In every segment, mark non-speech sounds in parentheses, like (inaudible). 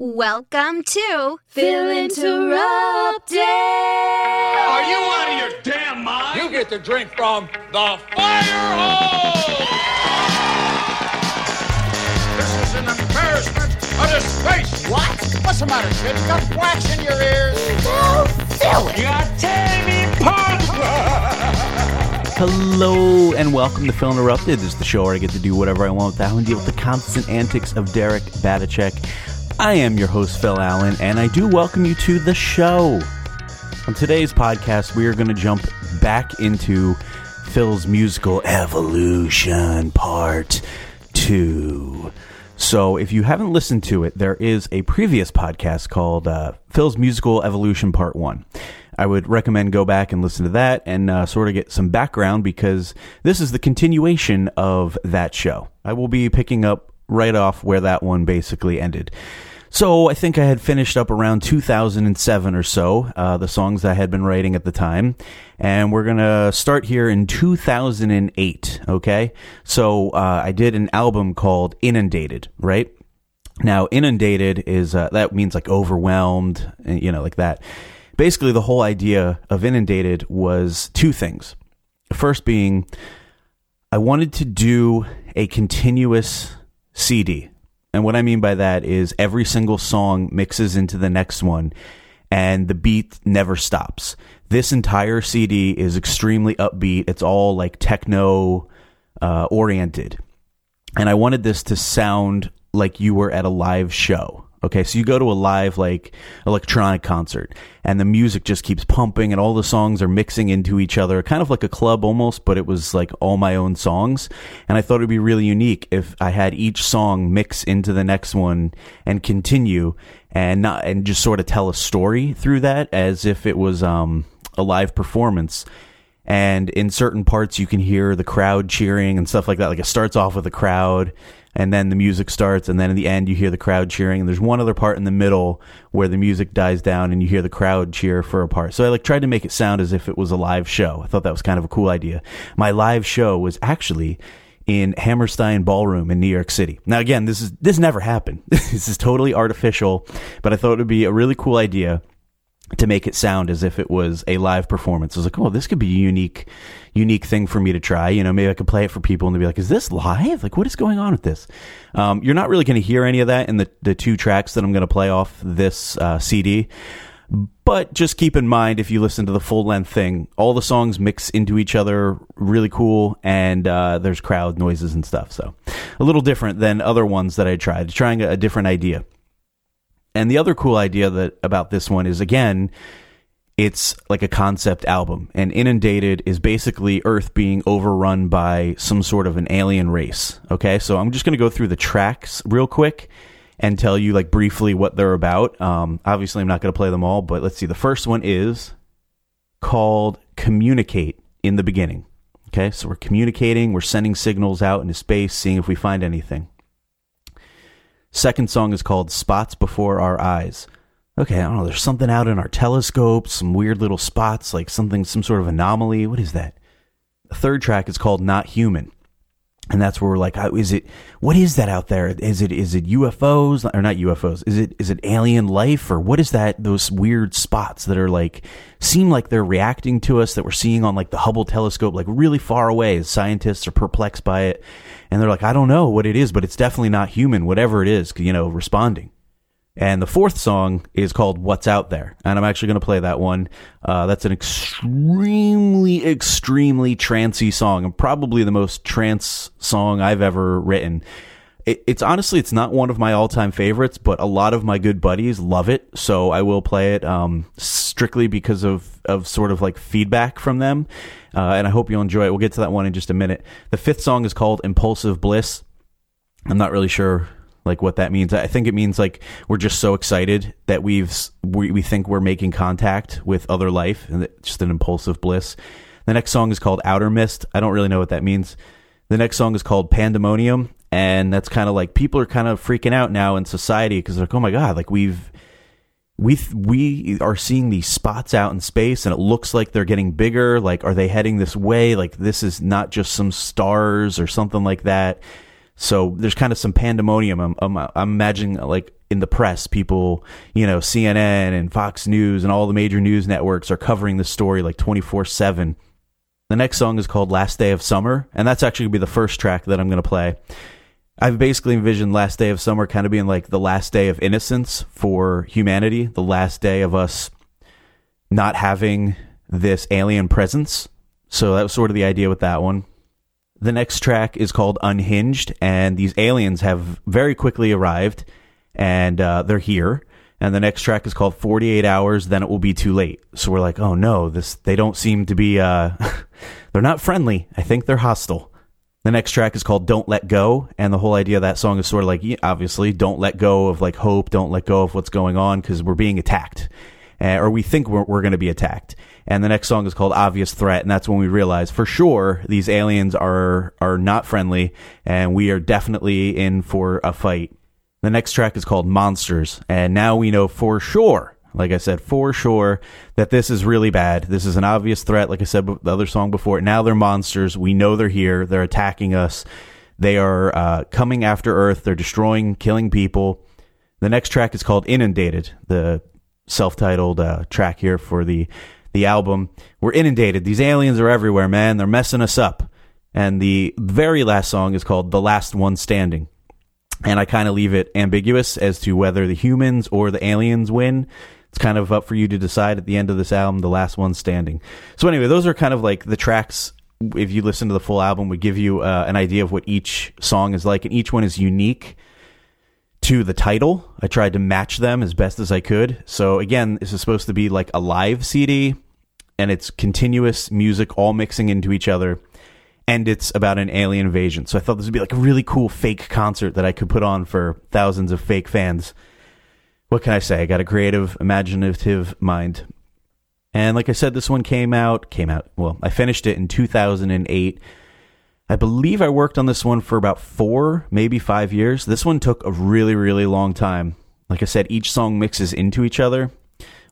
Welcome to Phil Interrupted. Are you out of your damn mind? You get to drink from the fire hose! This is an embarrassment, a disgrace. What? What's the matter, kid? You got wax in your ears? You got Tammy me. Hello and welcome to Phil Interrupted. This is the show where I get to do whatever I want without having to deal with the constant antics of Derek Batacek. I am your host, Phil Allen, and I do welcome you to the show. On today's podcast, we are going to jump back into Phil's musical evolution part two. So, if you haven't listened to it, there is a previous podcast called uh, Phil's Musical Evolution Part One. I would recommend go back and listen to that and uh, sort of get some background because this is the continuation of that show. I will be picking up right off where that one basically ended. So I think I had finished up around 2007 or so, uh, the songs I had been writing at the time. And we're going to start here in 2008, okay? So uh, I did an album called Inundated, right? Now, inundated is, uh, that means like overwhelmed, you know, like that. Basically, the whole idea of inundated was two things. First being, I wanted to do a continuous CD. And what I mean by that is every single song mixes into the next one and the beat never stops. This entire CD is extremely upbeat. It's all like techno uh, oriented. And I wanted this to sound like you were at a live show. Okay, so you go to a live like electronic concert and the music just keeps pumping and all the songs are mixing into each other, kind of like a club almost, but it was like all my own songs. And I thought it'd be really unique if I had each song mix into the next one and continue and not and just sort of tell a story through that as if it was um a live performance and in certain parts you can hear the crowd cheering and stuff like that like it starts off with a crowd and then the music starts and then in the end you hear the crowd cheering and there's one other part in the middle where the music dies down and you hear the crowd cheer for a part so i like tried to make it sound as if it was a live show i thought that was kind of a cool idea my live show was actually in Hammerstein Ballroom in New York City. Now again, this is this never happened. (laughs) this is totally artificial, but I thought it would be a really cool idea to make it sound as if it was a live performance. I was like, oh, this could be a unique, unique thing for me to try. You know, maybe I could play it for people and they'd be like, is this live? Like, what is going on with this? Um, you're not really going to hear any of that in the, the two tracks that I'm going to play off this uh, CD. But just keep in mind if you listen to the full length thing, all the songs mix into each other really cool, and uh, there's crowd noises and stuff. So a little different than other ones that I tried, trying a, a different idea. And the other cool idea that about this one is again, it's like a concept album, and Inundated is basically Earth being overrun by some sort of an alien race. Okay, so I'm just going to go through the tracks real quick and tell you like briefly what they're about. Um, obviously, I'm not going to play them all, but let's see. The first one is called "Communicate" in the beginning. Okay, so we're communicating, we're sending signals out into space, seeing if we find anything. Second song is called Spots Before Our Eyes. Okay, I don't know, there's something out in our telescope, some weird little spots, like something, some sort of anomaly. What is that? The third track is called Not Human. And that's where we're like, oh, is it, what is that out there? Is it, is it UFOs or not UFOs? Is it, is it alien life or what is that? Those weird spots that are like, seem like they're reacting to us that we're seeing on like the Hubble telescope, like really far away. Scientists are perplexed by it. And they're like, I don't know what it is, but it's definitely not human, whatever it is, you know, responding. And the fourth song is called What's Out There. And I'm actually going to play that one. Uh, that's an extremely, extremely trancy song and probably the most trance song I've ever written. It, it's honestly, it's not one of my all time favorites, but a lot of my good buddies love it. So I will play it um, strictly because of, of sort of like feedback from them. Uh, and I hope you'll enjoy it. We'll get to that one in just a minute. The fifth song is called Impulsive Bliss. I'm not really sure like what that means. I think it means like we're just so excited that we've we, we think we're making contact with other life and just an impulsive bliss. The next song is called Outer Mist. I don't really know what that means. The next song is called Pandemonium, and that's kind of like people are kind of freaking out now in society because they're like, oh my god, like we've we we are seeing these spots out in space and it looks like they're getting bigger like are they heading this way like this is not just some stars or something like that So there's kind of some pandemonium. I'm, I'm, I'm imagining like in the press, people, you know, CNN and Fox News and all the major news networks are covering this story like 24 7. The next song is called Last Day of Summer, and that's actually going to be the first track that I'm going to play. I've basically envisioned Last Day of Summer kind of being like the last day of innocence for humanity, the last day of us not having this alien presence. So that was sort of the idea with that one. The next track is called Unhinged, and these aliens have very quickly arrived, and uh, they're here. And the next track is called 48 Hours, Then It Will Be Too Late. So we're like, oh no, this they don't seem to be, uh, (laughs) they're not friendly. I think they're hostile. The next track is called Don't Let Go. And the whole idea of that song is sort of like, obviously, don't let go of like hope, don't let go of what's going on because we're being attacked. Uh, or we think we're, we're going to be attacked. And the next song is called Obvious Threat, and that's when we realize for sure these aliens are are not friendly, and we are definitely in for a fight. The next track is called Monsters, and now we know for sure, like I said, for sure that this is really bad. This is an obvious threat, like I said the other song before. Now they're monsters. We know they're here. They're attacking us. They are uh, coming after Earth. They're destroying, killing people. The next track is called Inundated, the self-titled uh, track here for the the album. We're inundated. These aliens are everywhere, man. They're messing us up. And the very last song is called The Last One Standing. And I kind of leave it ambiguous as to whether the humans or the aliens win. It's kind of up for you to decide at the end of this album, The Last One Standing. So, anyway, those are kind of like the tracks. If you listen to the full album, would give you uh, an idea of what each song is like, and each one is unique to the title. I tried to match them as best as I could. So again, this is supposed to be like a live CD and it's continuous music all mixing into each other and it's about an alien invasion. So I thought this would be like a really cool fake concert that I could put on for thousands of fake fans. What can I say? I got a creative, imaginative mind. And like I said, this one came out, came out, well, I finished it in 2008 I believe I worked on this one for about four, maybe five years. This one took a really, really long time. Like I said, each song mixes into each other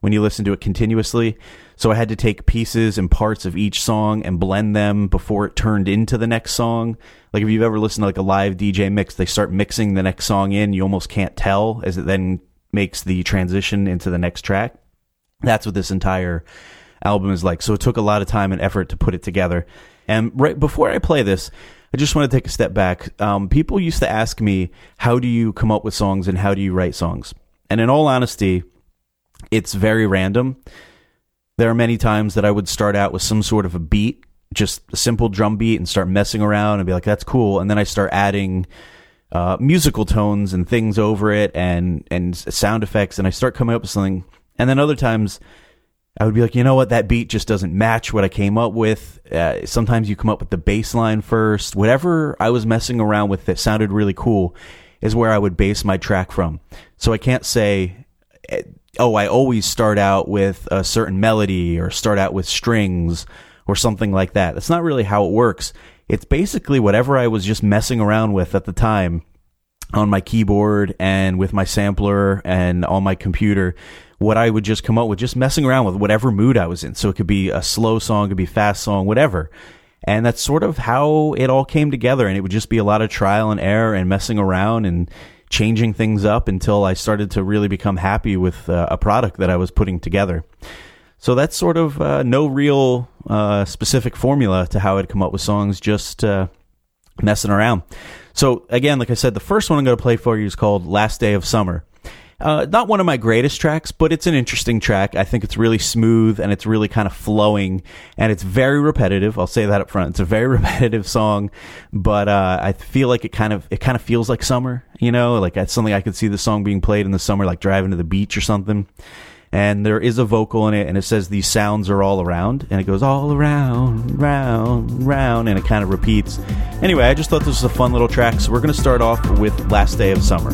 when you listen to it continuously. So I had to take pieces and parts of each song and blend them before it turned into the next song. Like if you've ever listened to like a live DJ mix, they start mixing the next song in, you almost can't tell as it then makes the transition into the next track. That's what this entire album is like. So it took a lot of time and effort to put it together. And right before I play this, I just want to take a step back. Um, people used to ask me, how do you come up with songs and how do you write songs? And in all honesty, it's very random. There are many times that I would start out with some sort of a beat, just a simple drum beat, and start messing around and be like, that's cool. And then I start adding uh, musical tones and things over it and, and sound effects, and I start coming up with something. And then other times, I would be like, you know what, that beat just doesn't match what I came up with. Uh, sometimes you come up with the bass line first. Whatever I was messing around with that sounded really cool is where I would base my track from. So I can't say, eh, oh, I always start out with a certain melody or start out with strings or something like that. That's not really how it works. It's basically whatever I was just messing around with at the time on my keyboard and with my sampler and on my computer what I would just come up with, just messing around with whatever mood I was in. So it could be a slow song, it could be fast song, whatever. And that's sort of how it all came together. And it would just be a lot of trial and error and messing around and changing things up until I started to really become happy with uh, a product that I was putting together. So that's sort of uh, no real uh, specific formula to how I'd come up with songs, just uh, messing around. So again, like I said, the first one I'm going to play for you is called "Last Day of Summer." Uh, not one of my greatest tracks, but it's an interesting track. I think it's really smooth and it's really kind of flowing and it's very repetitive. I'll say that up front. It's a very (laughs) repetitive song, but uh, I feel like it kind of it kind of feels like summer. You know, like that's something I could see the song being played in the summer, like driving to the beach or something. And there is a vocal in it, and it says these sounds are all around, and it goes all around, round, round, and it kind of repeats. Anyway, I just thought this was a fun little track, so we're going to start off with Last Day of Summer.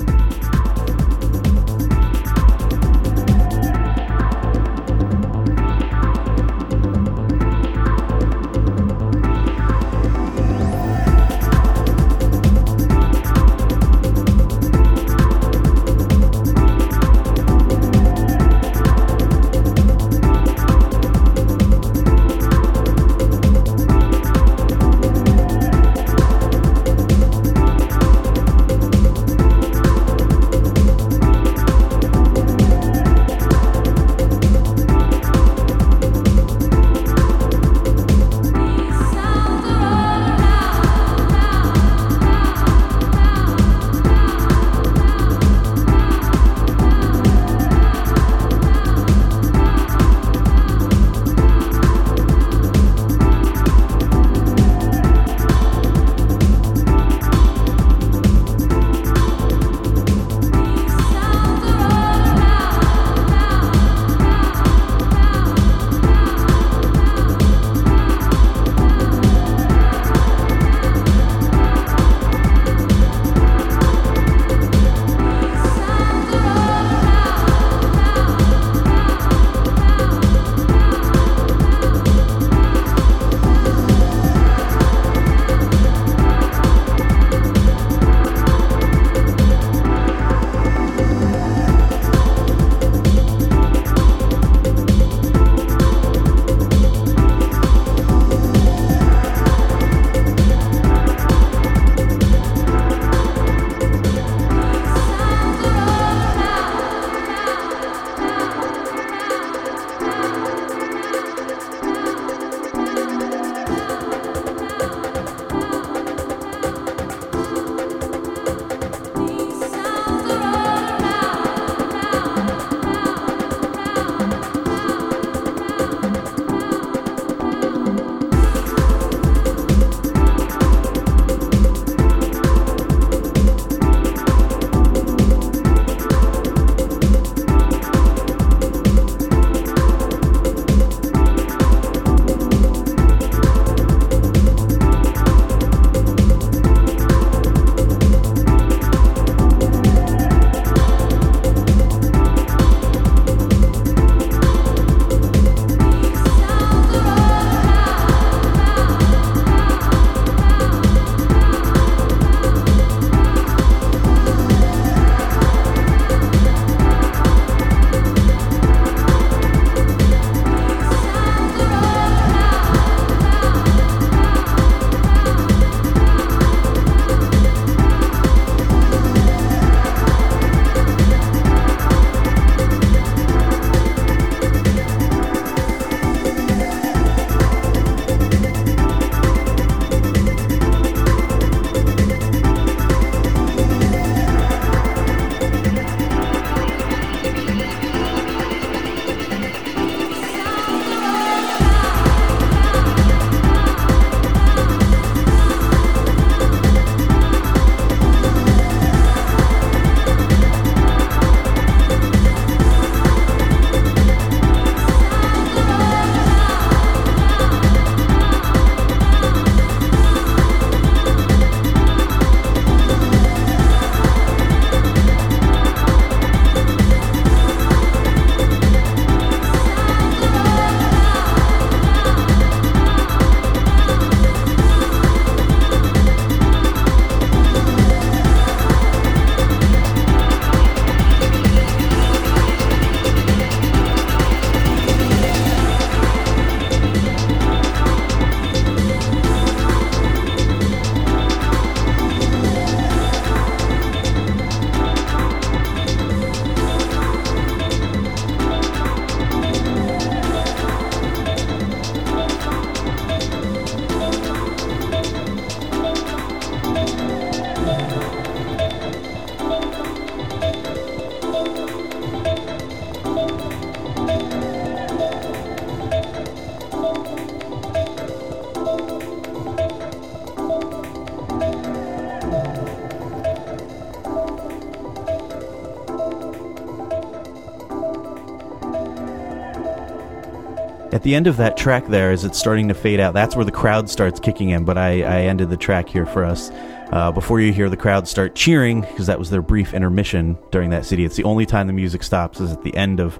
The end of that track, there, as it's starting to fade out, that's where the crowd starts kicking in. But I, I ended the track here for us uh, before you hear the crowd start cheering, because that was their brief intermission during that city. It's the only time the music stops is at the end of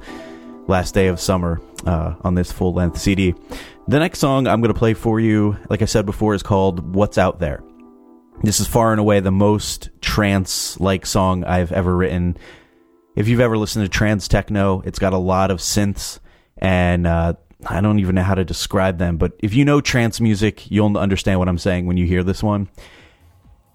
Last Day of Summer uh, on this full length CD. The next song I'm going to play for you, like I said before, is called What's Out There. This is far and away the most trance like song I've ever written. If you've ever listened to trance techno, it's got a lot of synths, and uh, I don't even know how to describe them. But if you know trance music, you'll understand what I'm saying when you hear this one.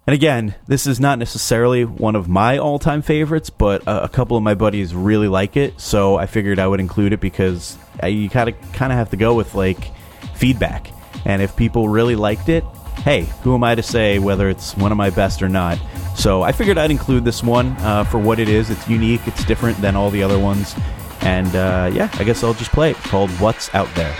And again, this is not necessarily one of my all time favorites, but a, couple of my buddies really like it. So I figured I would include it because I, you kind of kind of have to go with like feedback. And if people really liked it, hey, who am I to say whether it's one of my best or not? So I figured I'd include this one uh, for what it is. It's unique, it's different than all the other ones. And uh, yeah, I guess I'll just play it. Called What's Out There.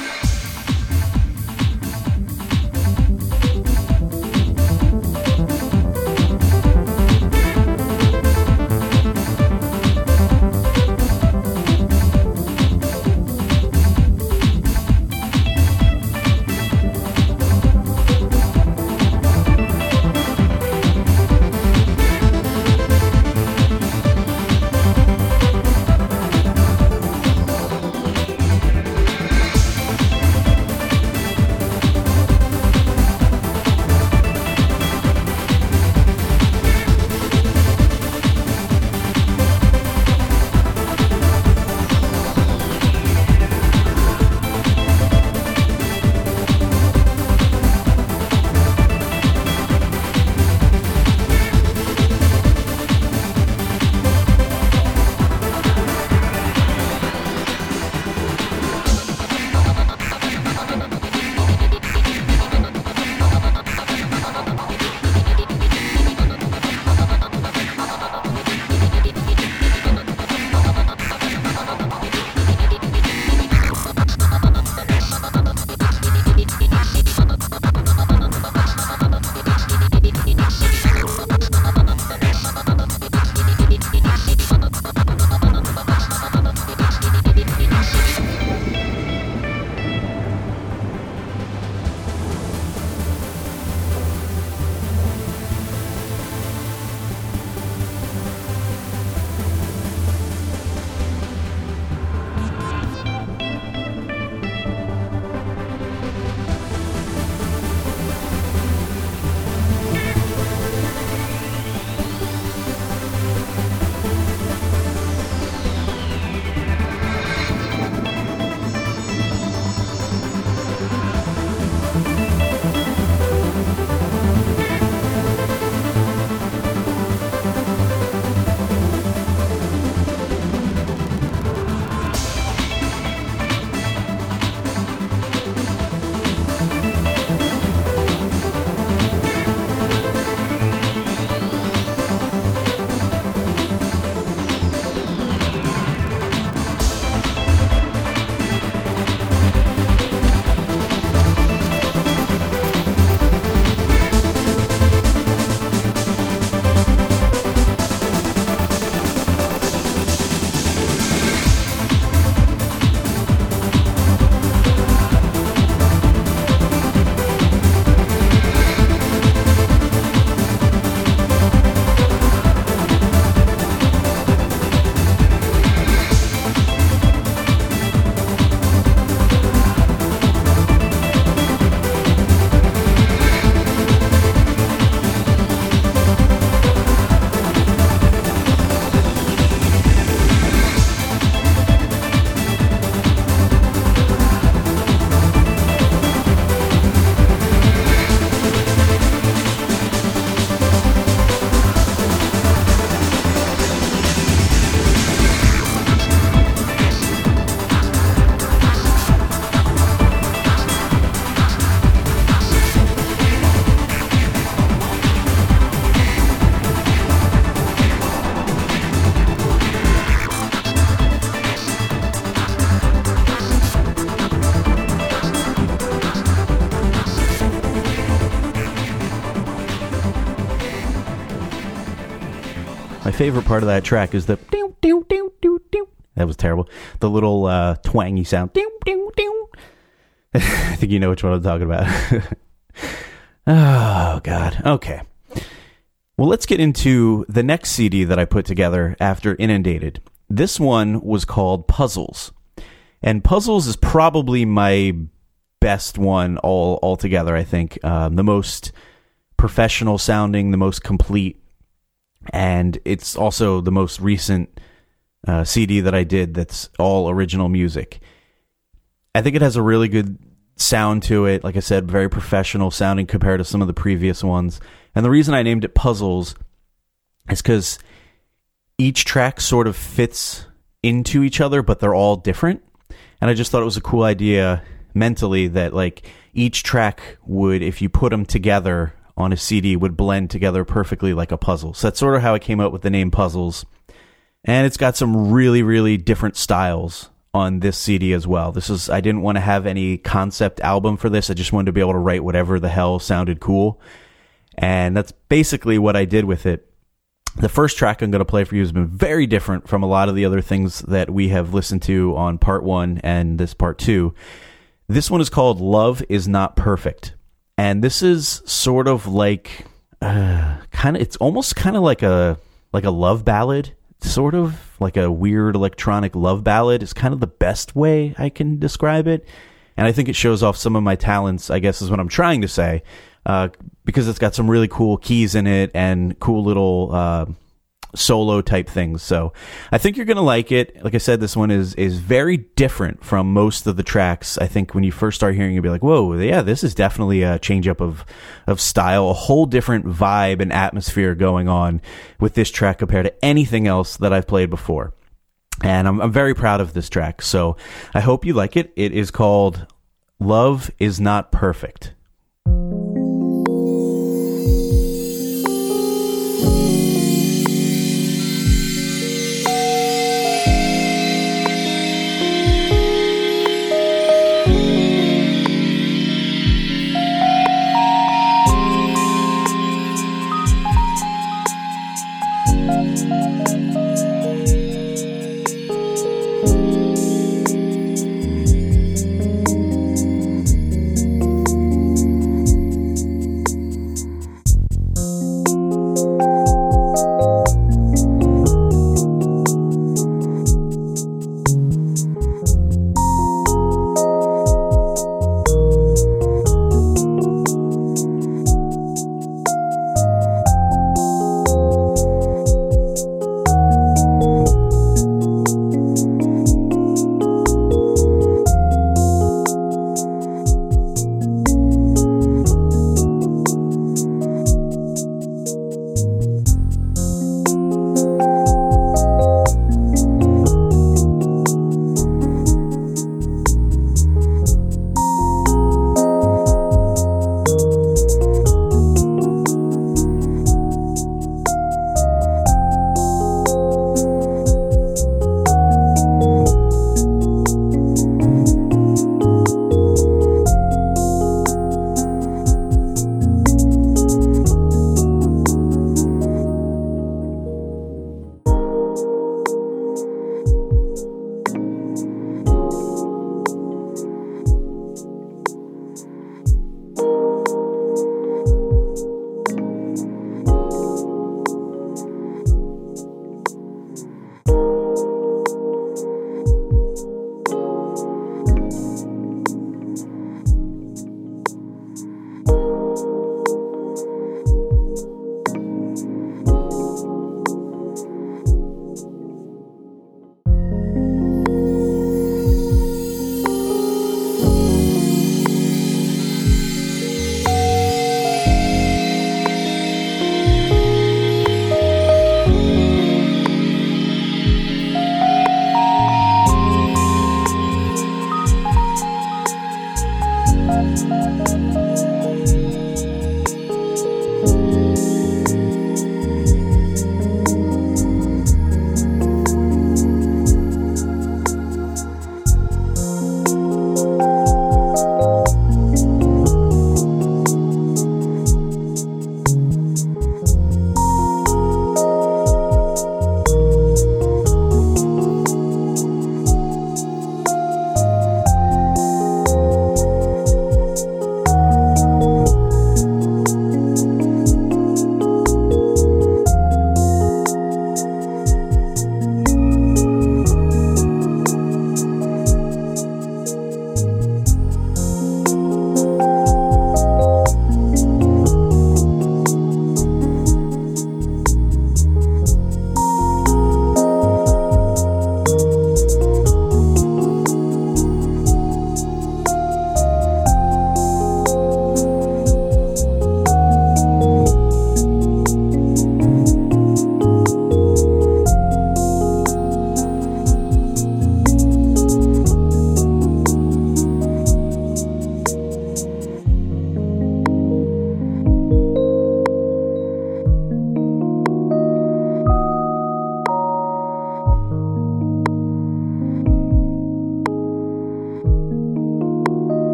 Favorite part of that track is the that was terrible. The little uh, twangy sound. (laughs) I think you know which one I'm talking about. (laughs) oh, God. Okay. Well, let's get into the next CD that I put together after Inundated. This one was called Puzzles. And Puzzles is probably my best one all altogether, I think. Um, the most professional sounding, the most complete. And it's also the most recent uh, CD that I did that's all original music. I think it has a really good sound to it. Like I said, very professional sounding compared to some of the previous ones. And the reason I named it Puzzles is because each track sort of fits into each other, but they're all different. And I just thought it was a cool idea mentally that like each track would, if you put them together on a CD, would blend together perfectly like a puzzle. So that's sort of how I came up with the name Puzzles. And it's got some really, really different styles on this CD as well. This is I didn't want to have any concept album for this. I just wanted to be able to write whatever the hell sounded cool. And that's basically what I did with it. The first track I'm going to play for you has been very different from a lot of the other things that we have listened to on part 1 and this part 2. This one is called Love is Not Perfect. And this is sort of like uh, kind of it's almost kind of like a like a love ballad sort of like a weird electronic love ballad is kind of the best way I can describe it. And I think it shows off some of my talents, I guess is what I'm trying to say, uh, because it's got some really cool keys in it and cool little uh, solo type things. So I think you're gonna like it. Like I said, this one is is very different from most of the tracks. I think when you first start hearing, you'll be like, "Whoa, yeah, this is definitely a change up of of style, a whole different vibe and atmosphere going on with this track compared to anything else that I've played before." And I'm, I'm very proud of this track. So I hope you like it. It is called "Love Is Not Perfect."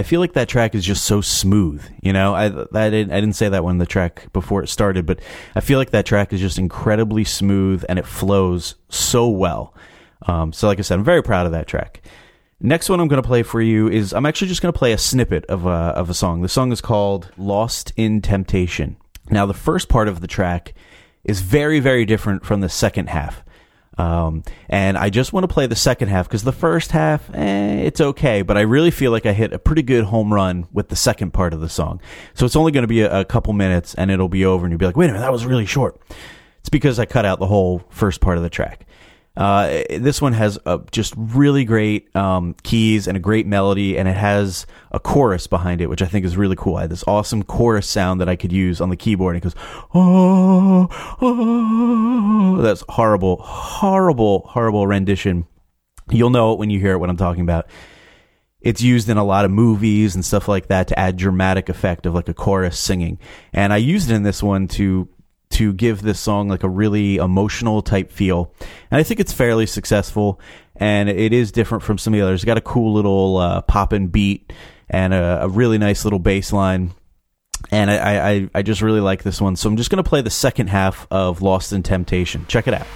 I feel like that track is just so smooth. You know, I I didn't I didn't say that when the track before it started, but I feel like that track is just incredibly smooth and it flows so well. Um, so, like I said, I'm very proud of that track. Next one I'm going to play for you is I'm actually just going to play a snippet of a of a song. The song is called "Lost in Temptation." Now, the first part of the track is very very different from the second half. Um, and I just want to play the second half because the first half, eh, it's okay, but I really feel like I hit a pretty good home run with the second part of the song. So it's only going to be a, a couple minutes and it'll be over, and you'll be like, wait a minute, that was really short. It's because I cut out the whole first part of the track. Uh, this one has a, just really great um, keys and a great melody, and it has a chorus behind it, which I think is really cool. I had this awesome chorus sound that I could use on the keyboard. And it goes, oh, oh, that's horrible, horrible, horrible rendition. You'll know it when you hear it. What I'm talking about. It's used in a lot of movies and stuff like that to add dramatic effect of like a chorus singing. And I used it in this one to to give this song like a really emotional type feel. And I think it's fairly successful and it is different from some of the others. It's got a cool little uh, poppin' beat and a, a, really nice little bass line. And I, I, I just really like this one. So I'm just going to play the second half of Lost in Temptation. Check it out.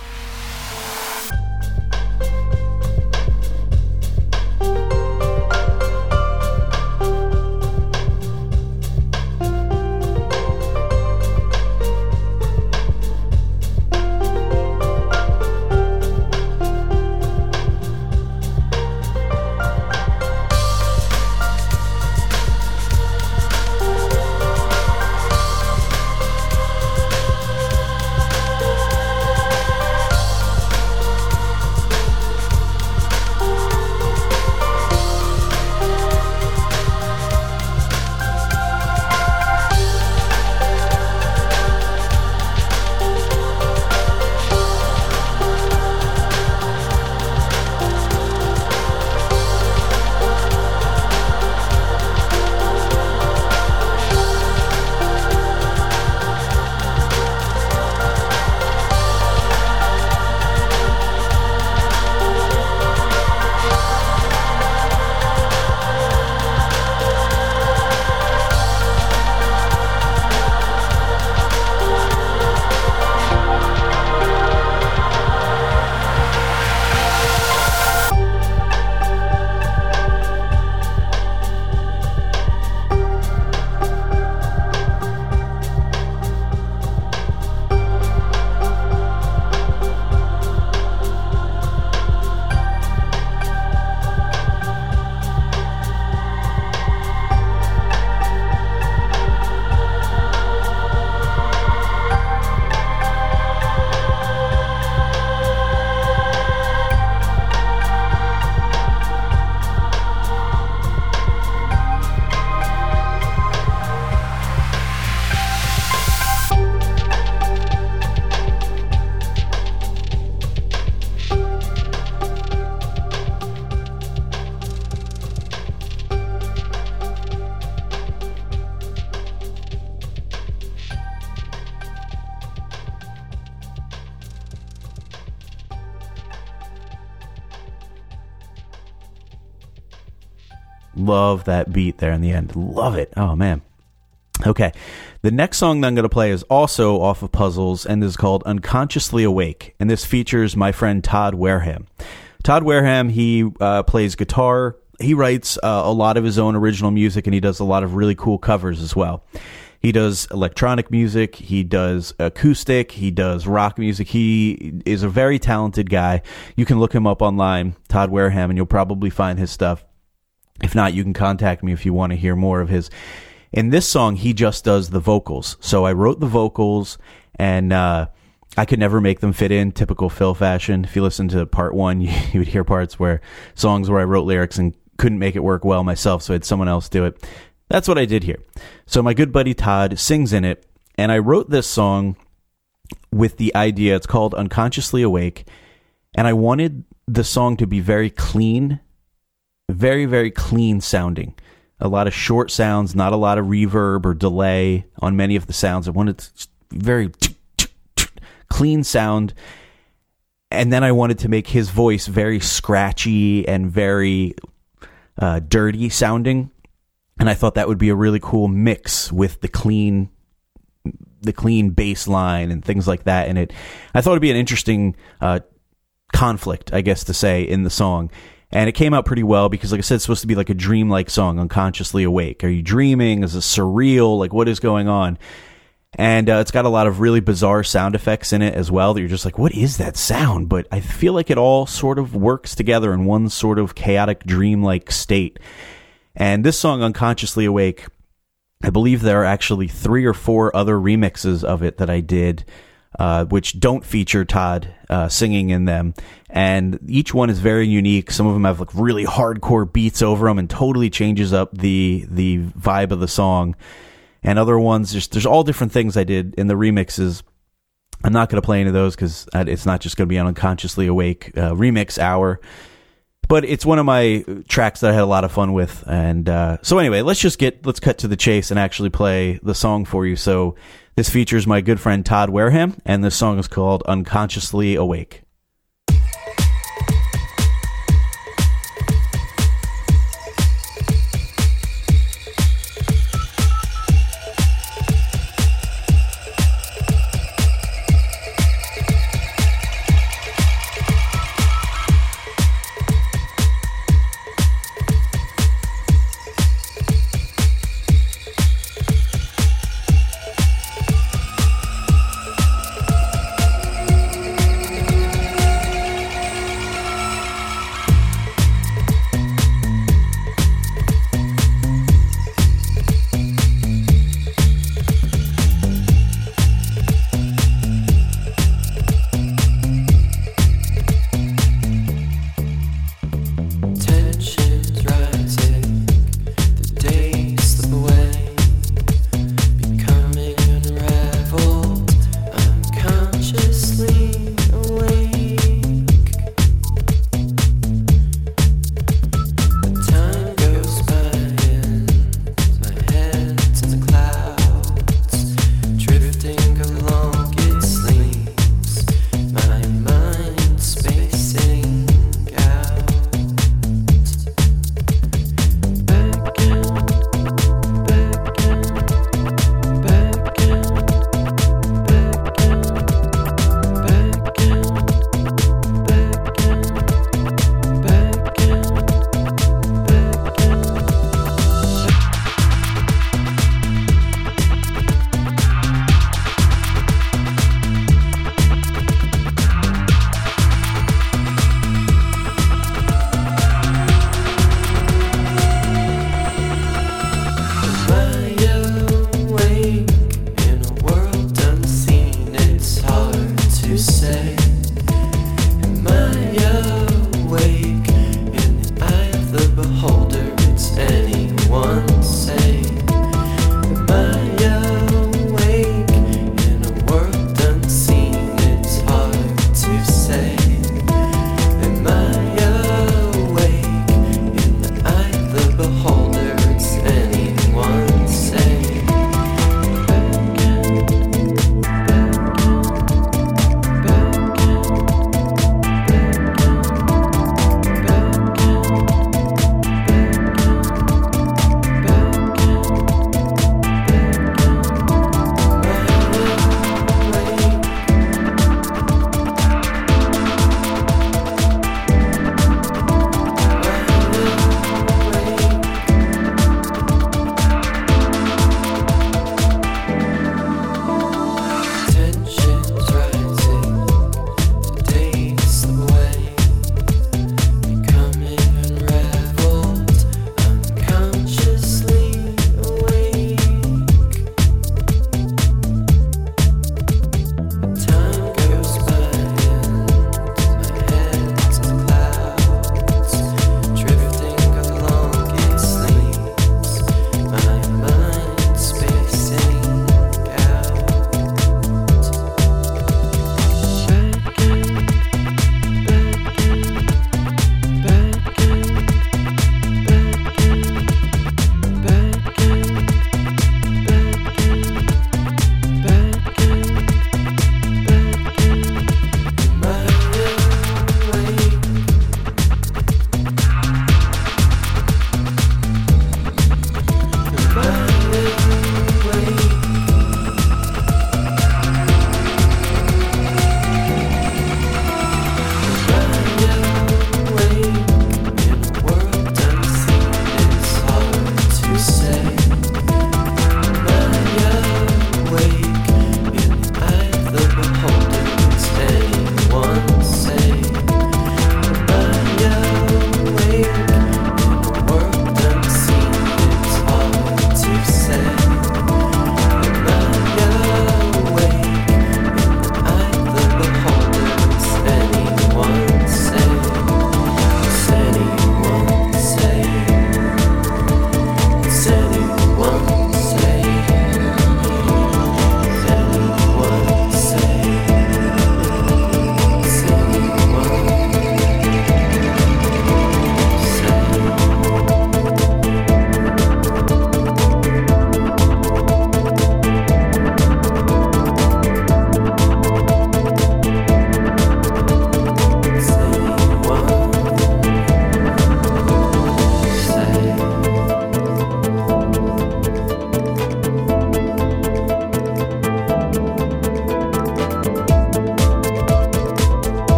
Beat there in the end. Love it. Oh, man. Okay. The next song that I'm going to play is also off of Puzzles and is called Unconsciously Awake. And this features my friend Todd Wareham. Todd Wareham, he uh, plays guitar. He writes uh, a lot of his own original music and he does a lot of really cool covers as well. He does electronic music, he does acoustic, he does rock music. He is a very talented guy. You can look him up online, Todd Wareham, and you'll probably find his stuff. If not, you can contact me if you want to hear more of his. In this song, he just does the vocals. So I wrote the vocals and, uh, I could never make them fit in typical Phil fashion. If you listen to part one, (laughs) you, you would hear parts where songs where I wrote lyrics and couldn't make it work well myself, so I had someone else do it. That's what I did here. So my good buddy Todd sings in it, and I wrote this song with the idea it's called Unconsciously Awake, and I wanted the song to be very clean very, very clean sounding. A lot of short sounds, not a lot of reverb or delay on many of the sounds. I wanted very clean sound. And then I wanted to make his voice very scratchy and very, uh, dirty sounding, and I thought that would be a really cool mix with the clean the clean bass line and things like that in it. I thought it'd be an interesting uh, conflict, I guess to say, in the song. And it came out pretty well because, like I said, it's supposed to be like a dreamlike song, unconsciously awake. Are you dreaming? Is it surreal? Like, what is going on? And uh, it's got a lot of really bizarre sound effects in it as well that you're just like, what is that sound? But I feel like it all sort of works together in one sort of chaotic, dreamlike state. And this song, Unconsciously Awake, I believe there are actually three or four other remixes of it that I did uh, which don't feature Todd uh, singing in them. And each one is very unique. Some of them have like really hardcore beats over them and totally changes up the the vibe of the song. And other ones, just there's all different things I did in the remixes. I'm not going to play any of those because it's not just going to be an unconsciously awake uh, remix hour. But it's one of my tracks that I had a lot of fun with, and uh, so anyway, let's just get let's cut to the chase and actually play the song for you. So this features my good friend Todd Wareham, and this song is called Unconsciously Awake.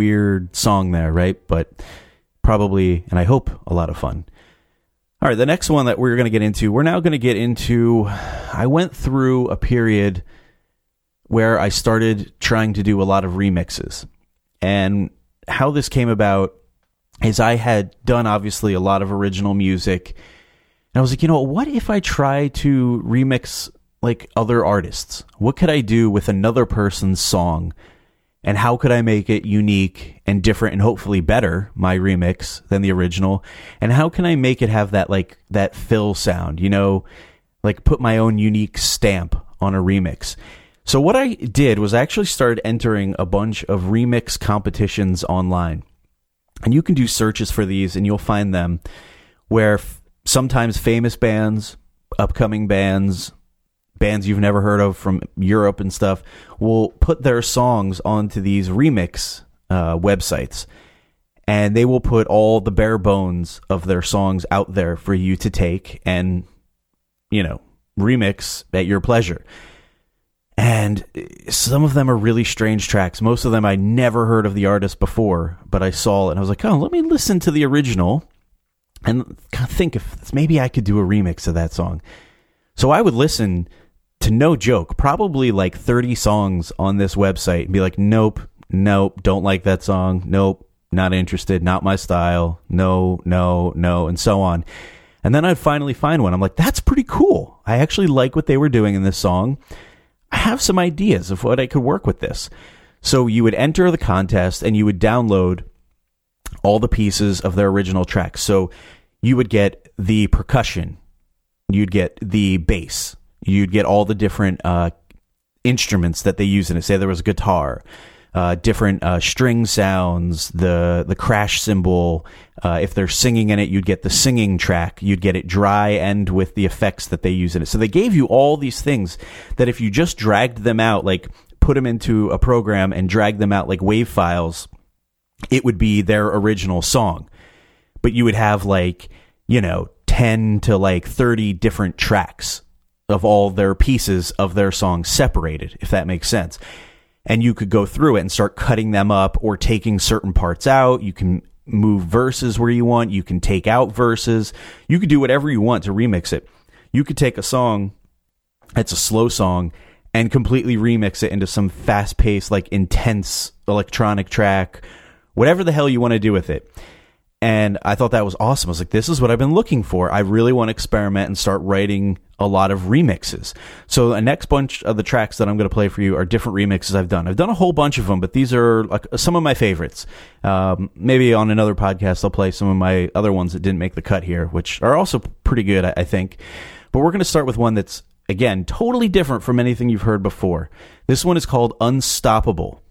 Weird song there, right? But probably, and I hope, a lot of fun. All right, the next one that we're going to get into, we're now going to get into. I went through a period where I started trying to do a lot of remixes. And how this came about is I had done obviously a lot of original music. And I was like, you know, what if I try to remix like other artists? What could I do with another person's song? And how could I make it unique and different and hopefully better, my remix than the original? And how can I make it have that like that fill sound, you know, like put my own unique stamp on a remix? So what I did was I actually started entering a bunch of remix competitions online. And you can do searches for these and you'll find them where f- sometimes famous bands, upcoming bands, bands you've never heard of from Europe and stuff will put their songs onto these remix uh, websites. And they will put all the bare bones of their songs out there for you to take and, you know, remix at your pleasure. And some of them are really strange tracks. Most of them I never heard of the artist before, but I saw it and I was like, oh, let me listen to the original and think if maybe I could do a remix of that song. So I would listen to no joke, probably like 30 songs on this website and be like, nope, nope, don't like that song. Nope, not interested, not my style. No, no, no, and so on. And then I'd finally find one. I'm like, that's pretty cool. I actually like what they were doing in this song. I have some ideas of what I could work with this. So you would enter the contest and you would download all the pieces of their original track. So you would get the percussion, you'd get the bass, you'd get all the different uh, instruments that they use in it. Say there was a guitar, uh, different uh, string sounds, the the crash cymbal. Uh, if they're singing in it, you'd get the singing track. You'd get it dry and with the effects that they use in it. So they gave you all these things that if you just dragged them out, like put them into a program and drag them out like wave files, it would be their original song. But you would have like you know ten to like thirty different tracks of all their pieces of their song separated, if that makes sense and you could go through it and start cutting them up or taking certain parts out. You can move verses where you want. You can take out verses. You could do whatever you want to remix it. You could take a song that's a slow song and completely remix it into some fast paced, like intense electronic track, whatever the hell you want to do with it. And I thought that was awesome. I was like, this is what I've been looking for. I really want to experiment and start writing a lot of remixes. So the next bunch of the tracks that I'm going to play for you are different remixes I've done. I've done a whole bunch of them, but these are like some of my favorites. Um, maybe on another podcast, I'll play some of my other ones that didn't make the cut here, which are also pretty good, I, I think. But we're going to start with one that's, again, totally different from anything you've heard before. This one is called Unstoppable.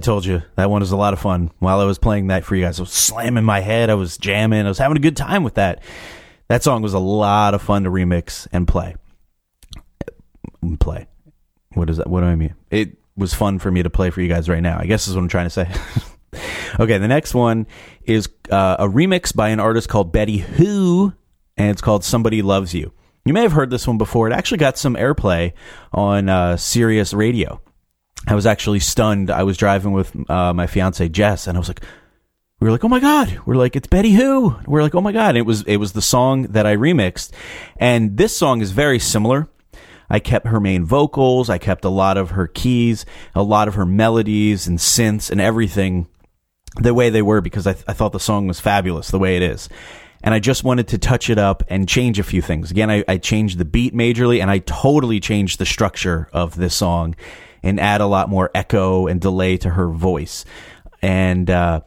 I told you that one was a lot of fun. While I was playing that for you guys, I was slamming my head, I was jamming, I was having a good time with that. That song was a lot of fun to remix and play. Play. What is that? What do I mean? It was fun for me to play for you guys right now. I guess is what I'm trying to say. (laughs) okay, the next one is uh, a remix by an artist called Betty Who, and it's called Somebody Loves You. You may have heard this one before. It actually got some airplay on uh, Sirius Radio. I was actually stunned. I was driving with uh, my fiance Jess, and I was like, we were like, oh my god, we're like, it's Betty Who. We're like, oh my god. And it was it was the song that I remixed, and this song is very similar. I kept her main vocals, I kept a lot of her keys, a lot of her melodies and synths and everything the way they were because I, th- I thought the song was fabulous the way it is. And I just wanted to touch it up and change a few things. Again, I, I changed the beat majorly and I totally changed the structure of this song and add a lot more echo and delay to her voice. And, uh,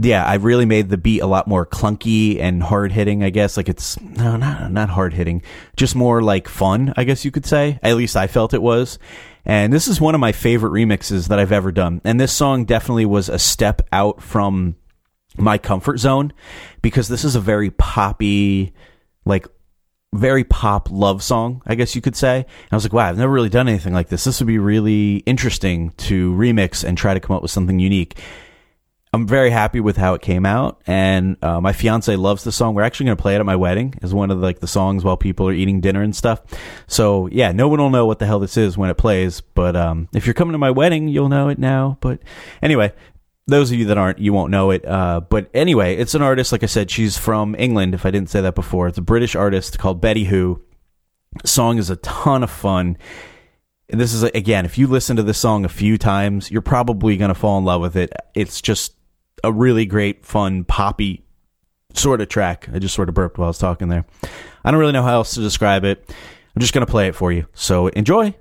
yeah, I really made the beat a lot more clunky and hard hitting. I guess like it's no, not not hard hitting, just more like fun. I guess you could say. At least I felt it was. And this is one of my favorite remixes that I've ever done. And this song definitely was a step out from my comfort zone because this is a very poppy, like very pop love song, I guess you could say. And I was like, wow, I've never really done anything like this. This would be really interesting to remix and try to come up with something unique. I'm very happy with how it came out, and uh, my fiance loves the song. We're actually going to play it at my wedding as one of the, like the songs while people are eating dinner and stuff. So yeah, no one will know what the hell this is when it plays, but um, if you're coming to my wedding, you'll know it now. But anyway, those of you that aren't, you won't know it. Uh, but anyway, it's an artist. Like I said, she's from England. If I didn't say that before, it's a British artist called Betty Who. Song is a ton of fun. And this is again, if you listen to this song a few times, you're probably going to fall in love with it. It's just a really great, fun, poppy sort of track. I just sort of burped while I was talking there. I don't really know how else to describe it. I'm just going to play it for you. So enjoy.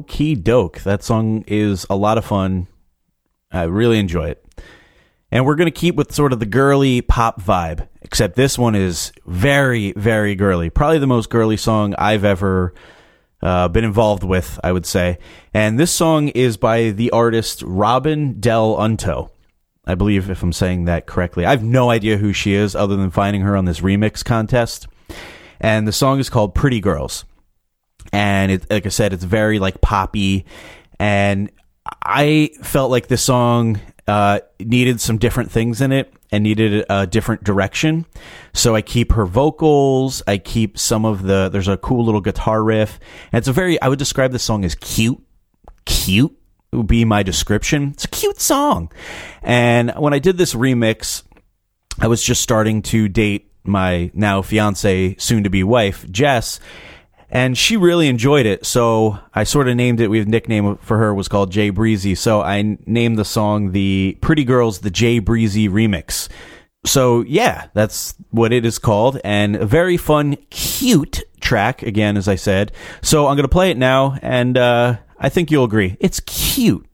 Okie doke. That song is a lot of fun. I really enjoy it. And we're going to keep with sort of the girly pop vibe, except this one is very, very girly. Probably the most girly song I've ever uh, been involved with, I would say. And this song is by the artist Robyn Dell'Unto. I believe if I'm saying that correctly. I have no idea who she is other than finding her on this remix contest. And the song is called Pretty Girls. And it, like I said, it's very like poppy. And I felt like this song uh, needed some different things in it and needed a different direction. So I keep her vocals. I keep some of the, there's a cool little guitar riff. And it's a very, I would describe this song as cute. Cute would be my description. It's a cute song. And when I did this remix, I was just starting to date my now fiance, soon to be wife, Jess and she really enjoyed it. So I sort of named it. We have a nickname for her was called Jay Breezy. So I named the song the Pretty Girls the Jay Breezy remix. So yeah, that's what it is called, and a very fun, cute track. Again, as I said. So I'm gonna play it now, and uh, I think you'll agree. It's cute.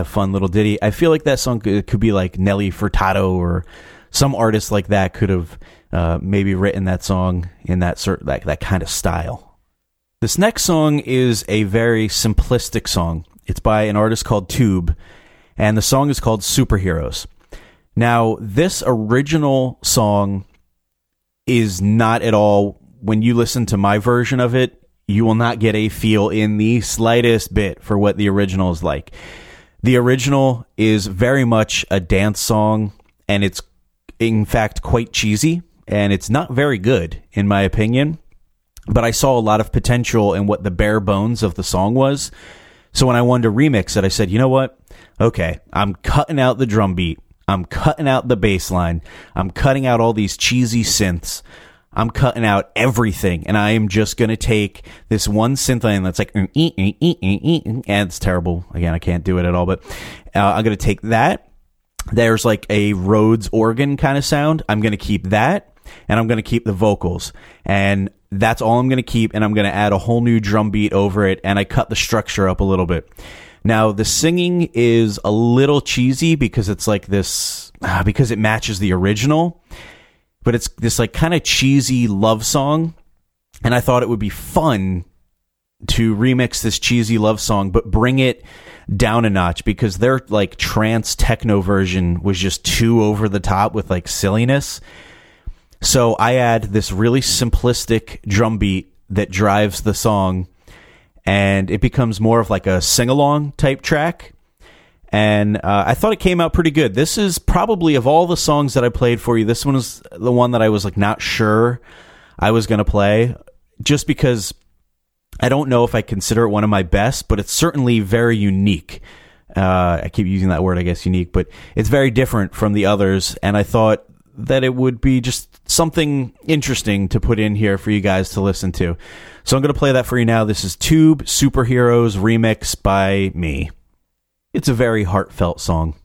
Eh, fun little ditty. I feel like that song could, could be like Nelly Furtado or some artist like that could have uh, maybe written that song in that sort that that kind of style. This next song is a very simplistic song. It's by an artist called Tube, and the song is called Superheroes. Now, this original song is not at all, when you listen to my version of it, you will not get a feel in the slightest bit for what the original is like. The original is very much a dance song, and it's in fact quite cheesy, and it's not very good, in my opinion. But I saw a lot of potential in what the bare bones of the song was. So when I wanted to remix it, I said, you know what? Okay, I'm cutting out the drum beat. I'm cutting out the bass line. I'm cutting out all these cheesy synths. I'm cutting out everything, and I am just going to take this one synth line that's like, and it's terrible. Again, I can't do it at all, but uh, I'm going to take that. There's like a Rhodes organ kind of sound. I'm going to keep that, and I'm going to keep the vocals, and that's all I'm going to keep, and I'm going to add a whole new drum beat over it, and I cut the structure up a little bit. Now, the singing is a little cheesy because it's like this, uh, because it matches the original, but it's this like kind of cheesy love song. And I thought it would be fun to remix this cheesy love song, but bring it down a notch because their like trance techno version was just too over the top with like silliness. So I add this really simplistic drum beat that drives the song and it becomes more of like a sing along type track. And uh, I thought it came out pretty good. This is probably of all the songs that I played for you, this one was the one that I was like not sure I was going to play, just because I don't know if I consider it one of my best, but it's certainly very unique. Uh, I keep using that word, I guess, unique, but it's very different from the others. And I thought that it would be just something interesting to put in here for you guys to listen to. So I'm going to play that for you now. This is Tube Superheroes Remix by me. It's a very heartfelt song.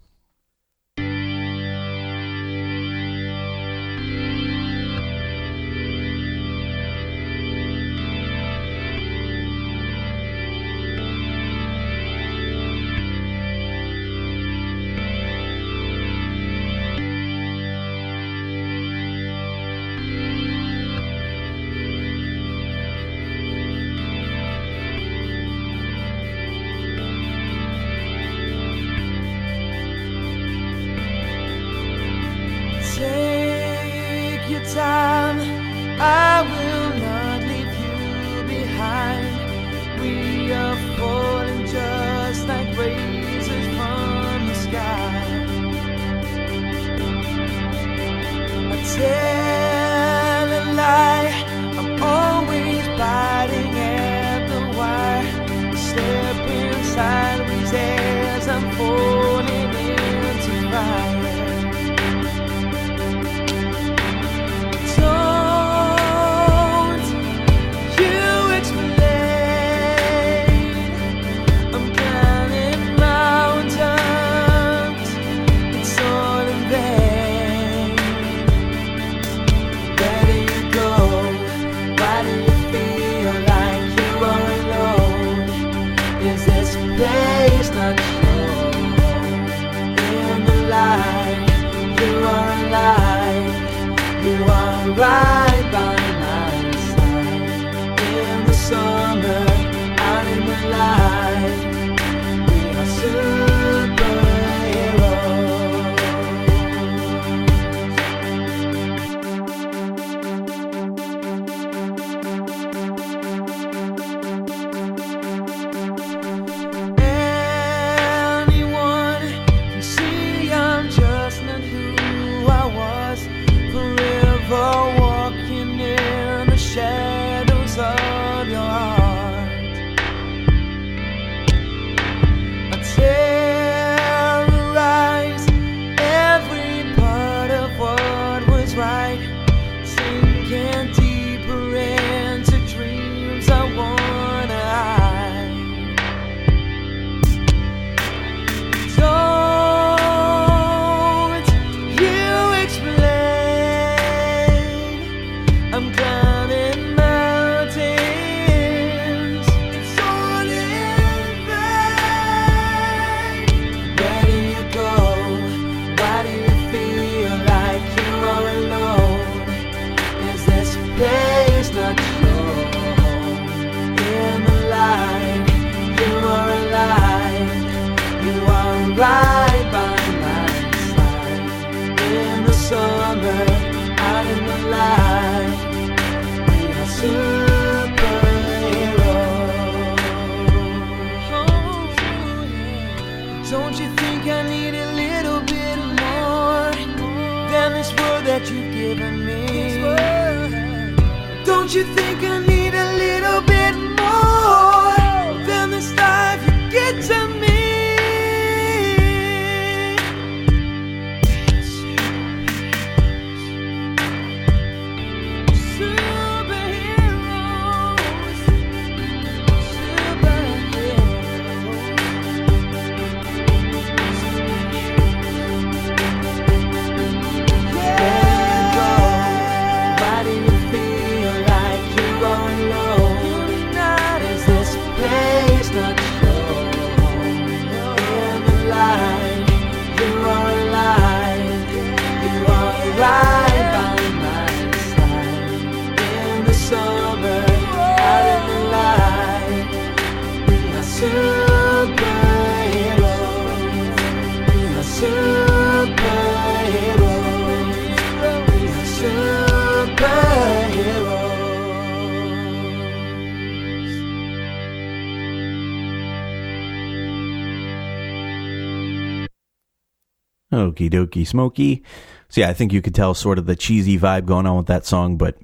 Dokie smoky. So yeah, I think you could tell sort of the cheesy vibe going on with that song, but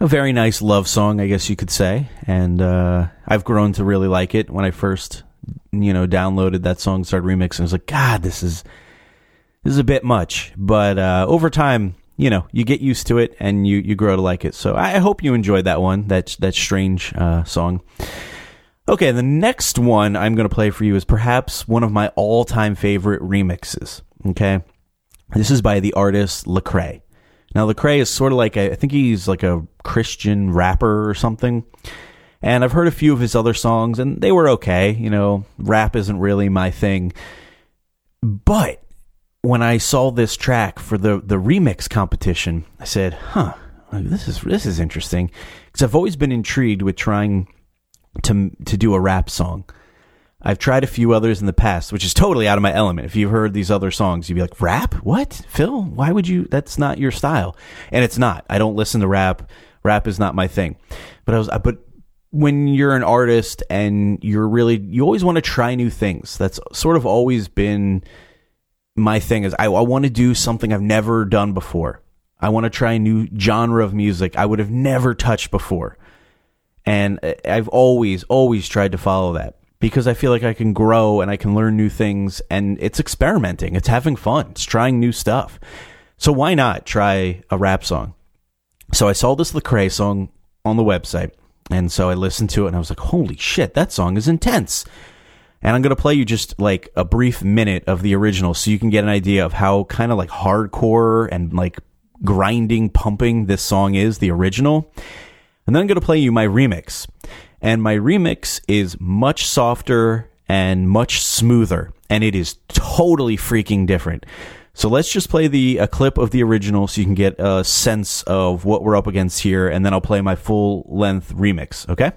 a very nice love song, I guess you could say. And uh, I've grown to really like it. When I first, you know, downloaded that song, started remixing, I was like, God, this is this is a bit much. But uh, over time, you know, you get used to it and you you grow to like it. So I I hope you enjoyed that one. That that strange uh, song. Okay, the next one I'm going to play for you is perhaps one of my all-time favorite remixes. Okay, this is by the artist Lecrae. Now Lecrae is sort of like a, I think he's like a Christian rapper or something. And I've heard a few of his other songs and they were okay. You know, rap isn't really my thing. But when I saw this track for the the remix competition, I said, "Huh, this is this is interesting." Because I've always been intrigued with trying to to do a rap song. I've tried a few others in the past, which is totally out of my element. If you've heard these other songs, you'd be like, "Rap? What, Phil? Why would you? That's not your style." And it's not. I don't listen to rap. Rap is not my thing. But I was, but when you're an artist and you're really, you always want to try new things. That's sort of always been my thing. Is I, I want to do something I've never done before. I want to try a new genre of music I would have never touched before. And uh, I've always, always tried to follow that because I feel like I can grow and I can learn new things and it's experimenting. It's having fun. It's trying new stuff. So why not try a rap song? So I saw this Lecrae song on the website. And so I listened to it and I was like, holy shit, that song is intense. And I'm going to play you just like a brief minute of the original so you can get an idea of how kind of like hardcore and like grinding, pumping this song is, the original. And then I'm going to play you my remix. And my remix is much softer and much smoother. And it is totally freaking different. So let's just play the a clip of the original so you can get a sense of what we're up against here. And then I'll play my full length remix. Okay?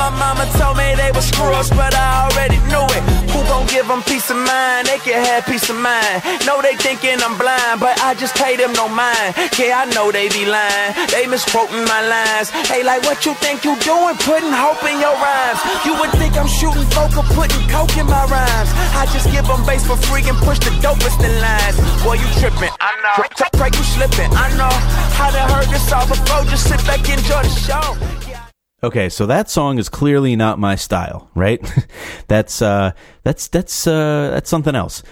My mama told me they were screws, but I already knew it. Who gon' give them peace of mind? They can have peace of mind. No, they thinking I'm blind, but I just pay them no mind. Yeah, I know they be lying. They misquoting my lines. Hey, like what you think you doing? Putting hope in your rhymes. You would think I'm shooting folk or putting coke in my rhymes. I just give them bass for free and push the dopest in lines. Boy, you tripping. I know. Pray you slipping. I know. I done heard this all before. Just sit back, and enjoy the show. Okay, so that song is clearly not my style, right? (laughs) that's uh that's that's uh that's something else.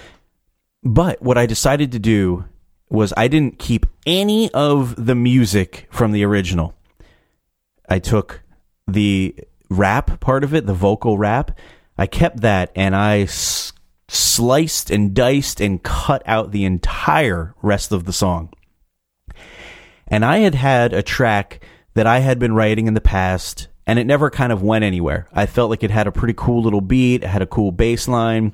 But what I decided to do was I didn't keep any of the music from the original. I took the rap part of it, the vocal rap. I kept that and I s- sliced and diced and cut out the entire rest of the song. And I had had a track that I had been writing in the past, and it never kind of went anywhere. I felt like it had a pretty cool little beat, it had a cool bass line.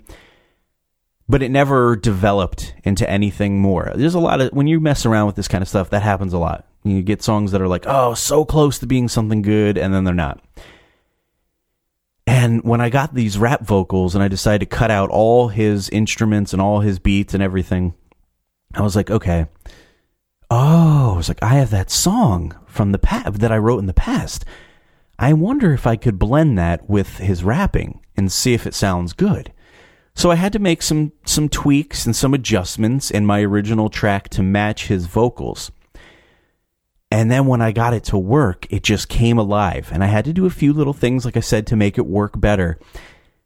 but it never developed into anything more. There's a lot of when you mess around with this kind of stuff, that happens a lot. You get songs that are like, oh, so close to being something good, and then they're not. And when I got these rap vocals and I decided to cut out all his instruments and all his beats and everything, I was like, okay. Oh, I was like, I have that song from the past that I wrote in the past. I wonder if I could blend that with his rapping and see if it sounds good. So I had to make some some tweaks and some adjustments in my original track to match his vocals. And then when I got it to work, it just came alive. And I had to do a few little things, like I said, to make it work better.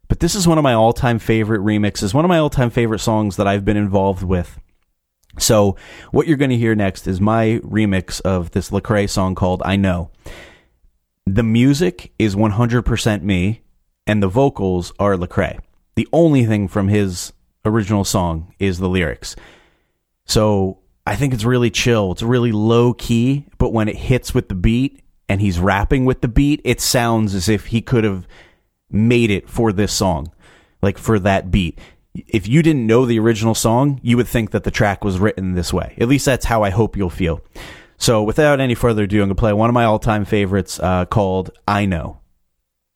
But this is one of my all time favorite remixes, one of my all time favorite songs that I've been involved with. So, what you're going to hear next is my remix of this Lecrae song called I Know. The music is 100% me, and the vocals are Lecrae. The only thing from his original song is the lyrics. So, I think it's really chill. It's really low key, but when it hits with the beat and he's rapping with the beat, it sounds as if he could have made it for this song, like for that beat. If you didn't know the original song, you would think that the track was written this way. At least that's how I hope you'll feel. So, without any further ado, I'm going to play one of my all time favorites uh, called I Know.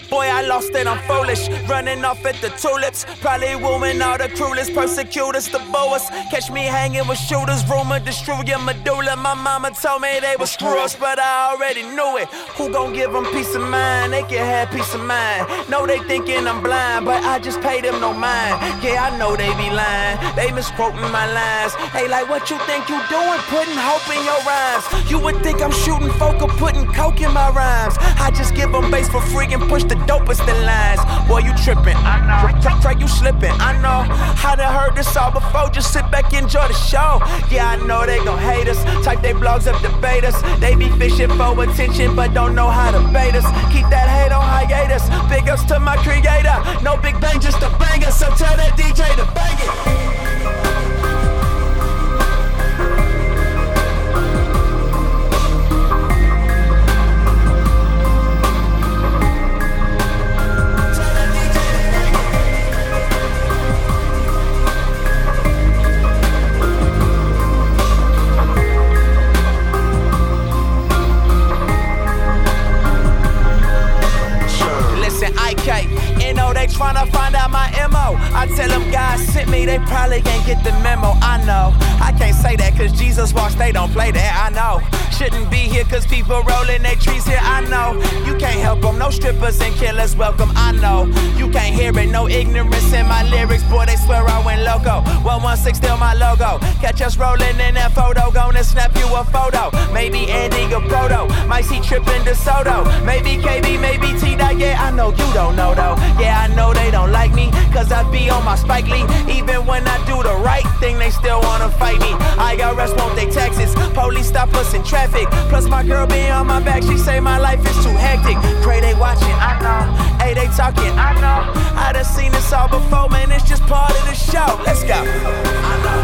Boy, I lost it, I'm foolish. Running off at the tulips. Probably wooing all the cruelest persecutors, the boas. Catch me hanging with shooters, rumor destroy your medulla. My mama told me they were screws, but I already knew it. Who gon' give them peace of mind? They can have peace of mind. No, they thinking I'm blind, but I just pay them no mind. Yeah, I know they be lying. They misquoting my lines. Hey, like what you think you doing? Putting hope in your rhymes. You would think I'm shooting folk or putting coke in my rhymes. I just give them bass for free and push the dopest of lines. Boy, you tripping. I know. Try, try you slipping. I know. I done heard this all before. Just sit back, enjoy the show. Yeah, I know they gon' hate us. Type they blogs up, debate us. They be fishing for attention, but don't know how to bait us. Keep that hate on hiatus. Big ups to my creator. No big bang, just a banger. So tell that DJ to bang it. out I tell them God sent me, they probably can't get the memo. I know. I can't say that cause Jesus walks, they don't play that. I know. Shouldn't be here cause people rolling their trees here. I know. You can't help them, no strippers and killers welcome. I know. You can't hear it, no ignorance in my lyrics. Boy, they swear I went loco. 116 still my logo. Catch us rolling in that photo, gonna snap you a photo. Maybe Andy or Proto, might see tripping DeSoto. Maybe KB, maybe T. Yeah, I know you don't know though. Yeah, I know they don't like me, cause I be on my Spike Lee. Even when I do the right thing, they still wanna fight me. IRS won't they taxes, police stop us in traffic. Plus my girl be on my back, she say my life is too hectic. Pray they watching, I know. Hey, they talking, I know. I done seen this all before, man, it's just part of the show. Let's go. I know.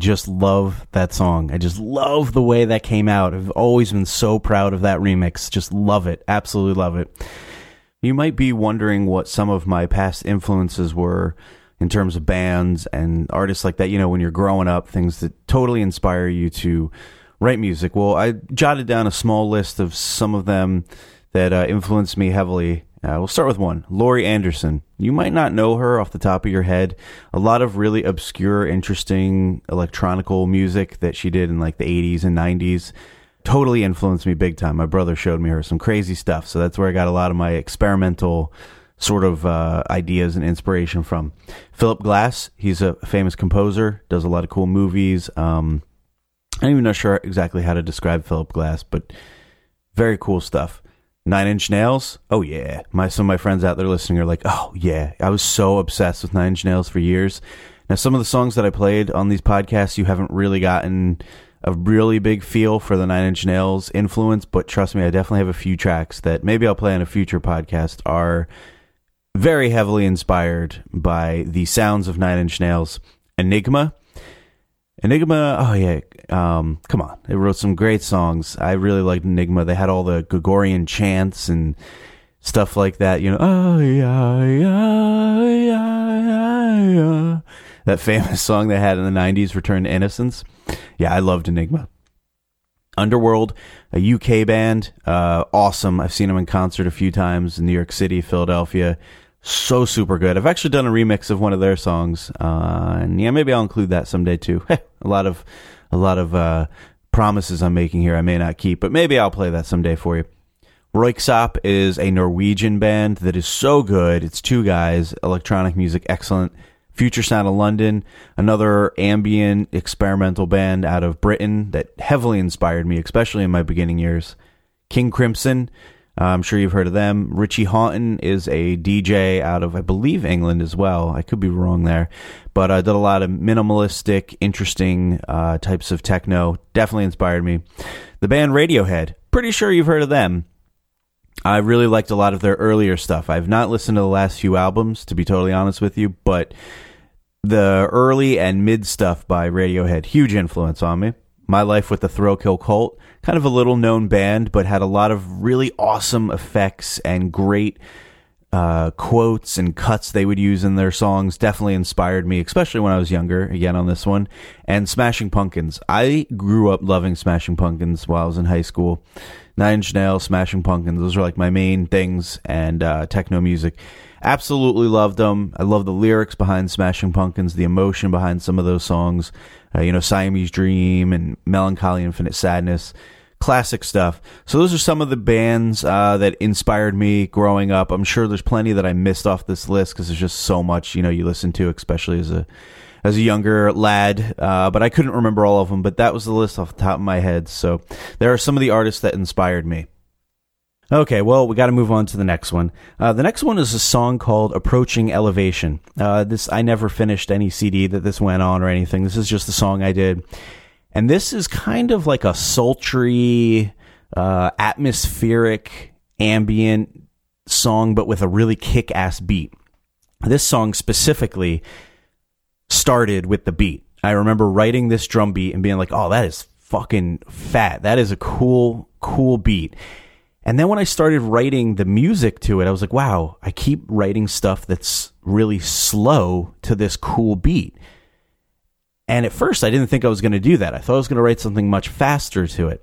Just love that song. I just love the way that came out. I've always been so proud of that remix. Just love it. Absolutely love it. You might be wondering what some of my past influences were in terms of bands and artists like that. You know, when you're growing up, things that totally inspire you to write music. Well, I jotted down a small list of some of them that uh, influenced me heavily Uh, we'll start with one. Laurie Anderson. You might not know her off the top of your head. A lot of really obscure, interesting electronical music that she did in like the 80s and 90s totally influenced me big time. My brother showed me her some crazy stuff. So that's where I got a lot of my experimental sort of uh, ideas and inspiration from. Philip Glass, he's a famous composer, does a lot of cool movies. Um, I'm even not sure exactly how to describe Philip Glass, but very cool stuff. Nine Inch Nails, oh yeah. My some of my friends out there listening are like, oh yeah. I was so obsessed with Nine Inch Nails for years. Now some of the songs that I played on these podcasts, you haven't really gotten a really big feel for the Nine Inch Nails influence, but trust me, I definitely have a few tracks that maybe I'll play on a future podcast are very heavily inspired by the sounds of Nine Inch Nails. Enigma. Enigma, oh yeah, um, come on. They wrote some great songs. I really liked Enigma. They had all the Gregorian chants and stuff like that, you know. Oh, yeah, yeah, yeah, yeah. That famous (laughs) song they had in the 90s, Return to Innocence. Yeah, I loved Enigma. Underworld, a UK band, uh, awesome. I've seen them in concert a few times in New York City, Philadelphia so super good. I've actually done a remix of one of their songs, uh, and yeah, maybe I'll include that someday too. (laughs) a lot of, a lot of uh, promises I'm making here I may not keep, but maybe I'll play that someday for you. Röyksopp is a Norwegian band that is so good. It's two guys, electronic music, excellent. Future Sound of London, another ambient experimental band out of Britain that heavily inspired me, especially in my beginning years. King Crimson, I'm sure you've heard of them. Richie Hawtin is a DJ out of, I believe, England as well. I could be wrong there, but I uh, did a lot of minimalistic, interesting uh, types of techno. Definitely inspired me. The band Radiohead. Pretty sure you've heard of them. I really liked a lot of their earlier stuff. I've not listened to the last few albums, to be totally honest with you, but the early and mid stuff by Radiohead, huge influence on me. My Life with the Thrill Kill Kult, kind of a little known band, but had a lot of really awesome effects and great uh, quotes and cuts they would use in their songs. Definitely inspired me, especially when I was younger, again on this one. And Smashing Pumpkins. I grew up loving Smashing Pumpkins while I was in high school. Nine Inch Nails, Smashing Pumpkins, those are like my main things, and uh, techno music. Absolutely loved them. I love the lyrics behind Smashing Pumpkins, the emotion behind some of those songs uh, you know, Siamese Dream and Melancholy Infinite Sadness. Classic stuff. So those are some of the bands uh, that inspired me growing up. I'm sure there's plenty that I missed off this list because there's just so much you know you listen to, especially as a as a younger lad. Uh, but I couldn't remember all of them. But that was the list off the top of my head. So there are some of the artists that inspired me. Okay, well, we got to move on to the next one. Uh, the next one is a song called "Approaching Elevation." Uh, this I never finished any CD that this went on or anything. This is just the song I did, and this is kind of like a sultry, uh, atmospheric, ambient song, but with a really kick-ass beat. This song specifically started with the beat. I remember writing this drum beat and being like, "Oh, that is fucking fat. That is a cool, cool beat." And then when I started writing the music to it, I was like, wow, I keep writing stuff that's really slow to this cool beat. And at first, I didn't think I was going to do that. I thought I was going to write something much faster to it.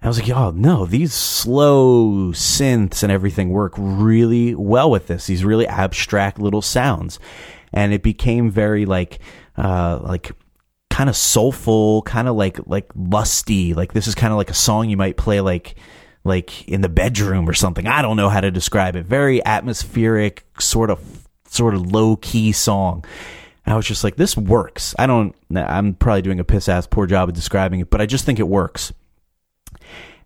I was like, oh, no, these slow synths and everything work really well with this, these really abstract little sounds. And it became very like, uh, like, kind of soulful, kind of like, like lusty. Like, this is kind of like a song you might play like, like in the bedroom or something. I don't know how to describe it. Very atmospheric, sort of sort of low key song. I was just like, this works. I don't. I'm probably doing a piss ass poor job of describing it, but I just think it works.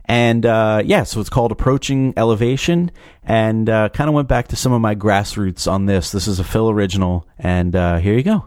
And uh, yeah, so it's called Approaching Elevation, and uh, kind of went back to some of my grassroots on this. This is a Phil original, and uh, here you go.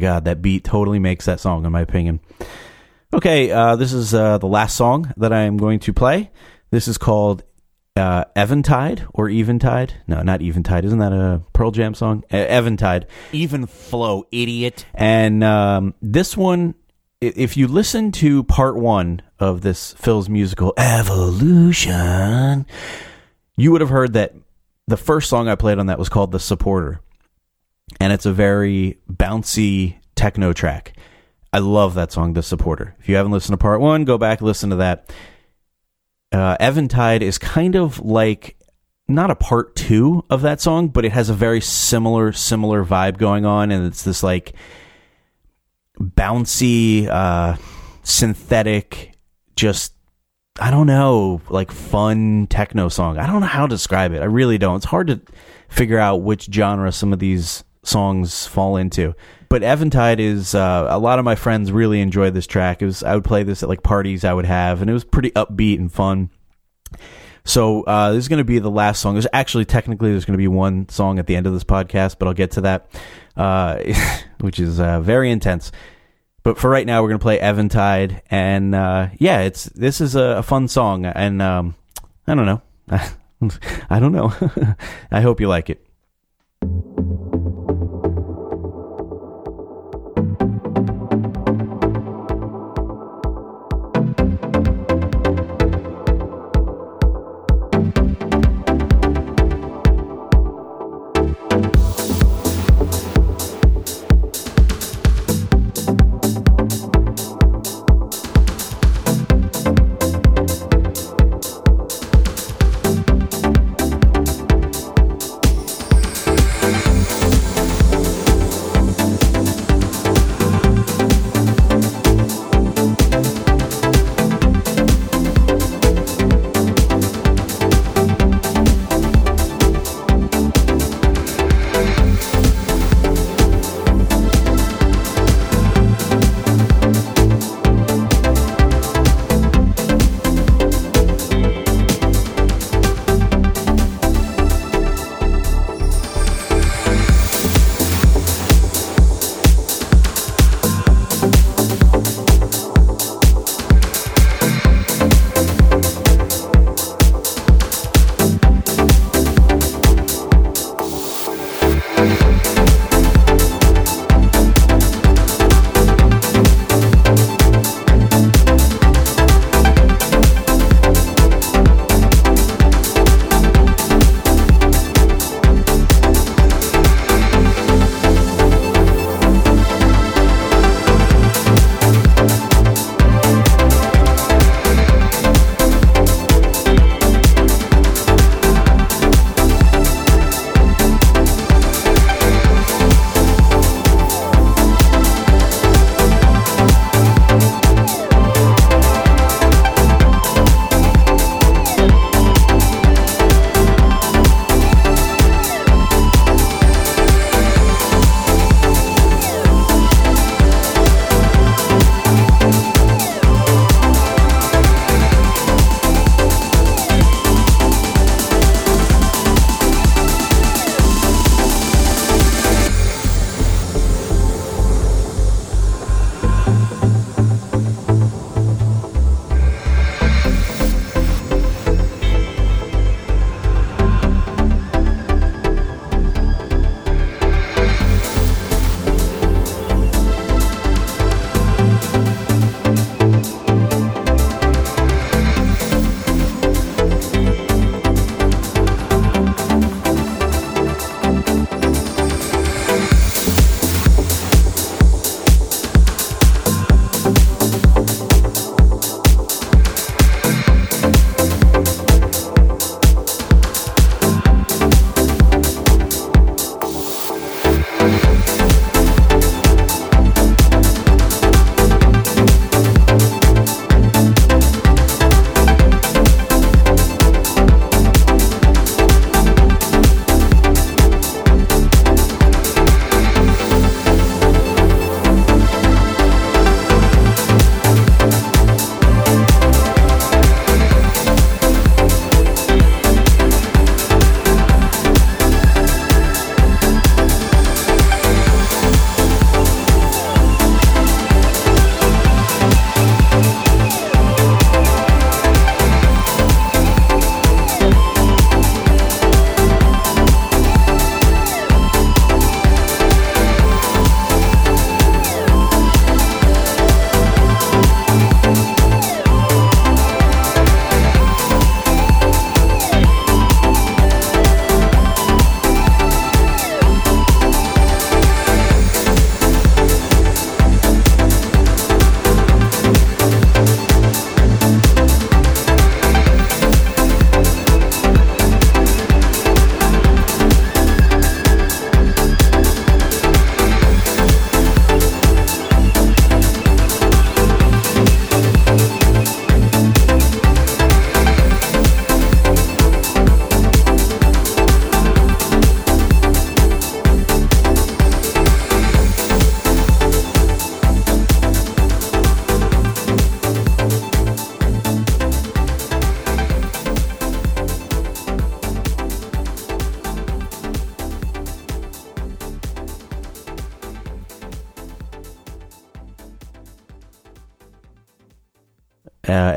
God, that beat totally makes that song, in my opinion. Okay, uh, this is uh, the last song that I am going to play. This is called uh, Eventide or Eventide. No, not Eventide. Isn't that a Pearl Jam song? Uh, Eventide. Even flow, idiot. And um, this one, if you listen to part one of this Phil's musical Evolution, you would have heard that the first song I played on that was called The Supporter. And it's a very bouncy techno track. I love that song, The Supporter. If you haven't listened to part one, go back and listen to that. Uh, Eventide is kind of like not a part two of that song, but it has a very similar similar vibe going on, and it's this like bouncy, uh, synthetic, just I don't know, like fun techno song. I don't know how to describe it. I really don't. It's hard to figure out which genre some of these songs fall into. But Eventide is uh, a lot of my friends really enjoyed this track. It was I would play this at like parties I would have, and it was pretty upbeat and fun. So uh, this is going to be the last song. There's actually technically there's going to be one song at the end of this podcast, but I'll get to that, uh, (laughs) which is uh, very intense. But for right now, we're going to play Eventide, and uh, yeah, it's this is a, a fun song, and um, I don't know, (laughs) I don't know. (laughs) I hope you like it.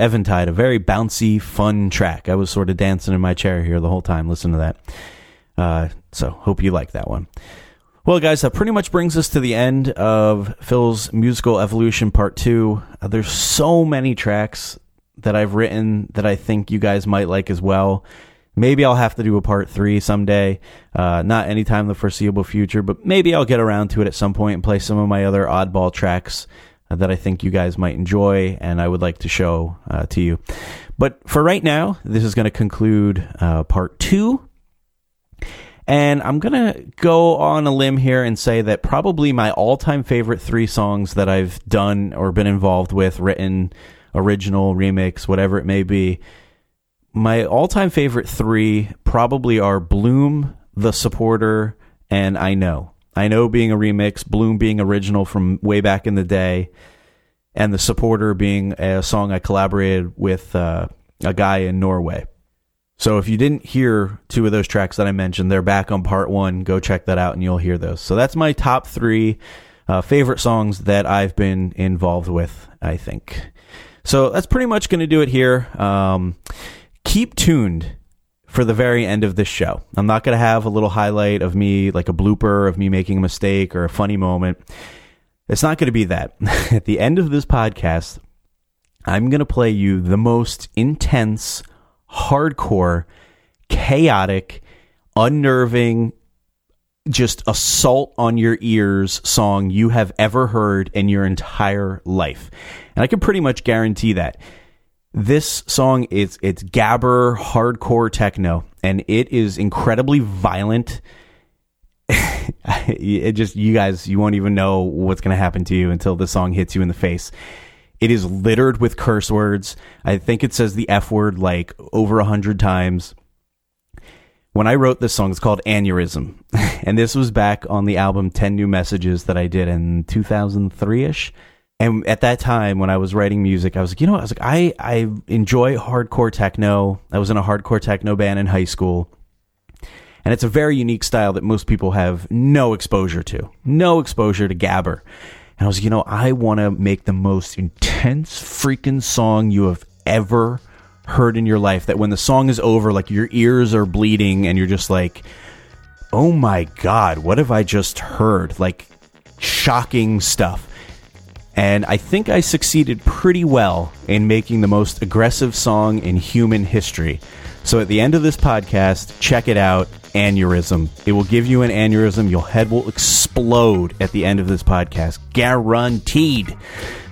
Eventide, a very bouncy, fun track. I was sort of dancing in my chair here the whole time listening to that. Uh, so, hope you like that one. Well, guys, that pretty much brings us to the end of Phil's musical evolution part two. Uh, there's so many tracks that I've written that I think you guys might like as well. Maybe I'll have to do a part three someday. Uh, not anytime in the foreseeable future, but maybe I'll get around to it at some point and play some of my other oddball tracks that I think you guys might enjoy and I would like to show uh, to you. But for right now, this is going to conclude uh, part two. And I'm going to go on a limb here and say that probably my all time favorite three songs that I've done or been involved with, written, original, remix, whatever it may be, my all time favorite three probably are Bloom, The Supporter, and I Know. I Know being a remix, Bloom being original from way back in the day, and The Supporter being a song I collaborated with uh, a guy in Norway. So if you didn't hear two of those tracks that I mentioned, they're back on part one. Go check that out and you'll hear those. So that's my top three uh, favorite songs that I've been involved with, I think. So that's pretty much going to do it here. Um, keep tuned for the very end of this show. I'm not going to have a little highlight of me, like a blooper of me making a mistake or a funny moment. It's not going to be that. (laughs) At the end of this podcast, I'm going to play you the most intense, hardcore, chaotic, unnerving, just assault on your ears song you have ever heard in your entire life. And I can pretty much guarantee that. This song is it's gabber hardcore techno and it is incredibly violent. (laughs) it just you guys you won't even know what's going to happen to you until the song hits you in the face. It is littered with curse words. I think it says the F word like over a hundred times. When I wrote this song, it's called Aneurysm. (laughs) and this was back on the album 10 New Messages that I did in 2003 ish. And at that time, when I was writing music, I was like, you know, I was like, I, I enjoy hardcore techno. I was in a hardcore techno band in high school. And it's a very unique style that most people have no exposure to, no exposure to gabber. And I was, you know, I want to make the most intense freaking song you have ever heard in your life. That when the song is over, like your ears are bleeding and you're just like, oh my God, what have I just heard? Like shocking stuff. And I think I succeeded pretty well in making the most aggressive song in human history. So at the end of this podcast, check it out aneurysm. It will give you an aneurysm. Your head will explode at the end of this podcast. Guaranteed.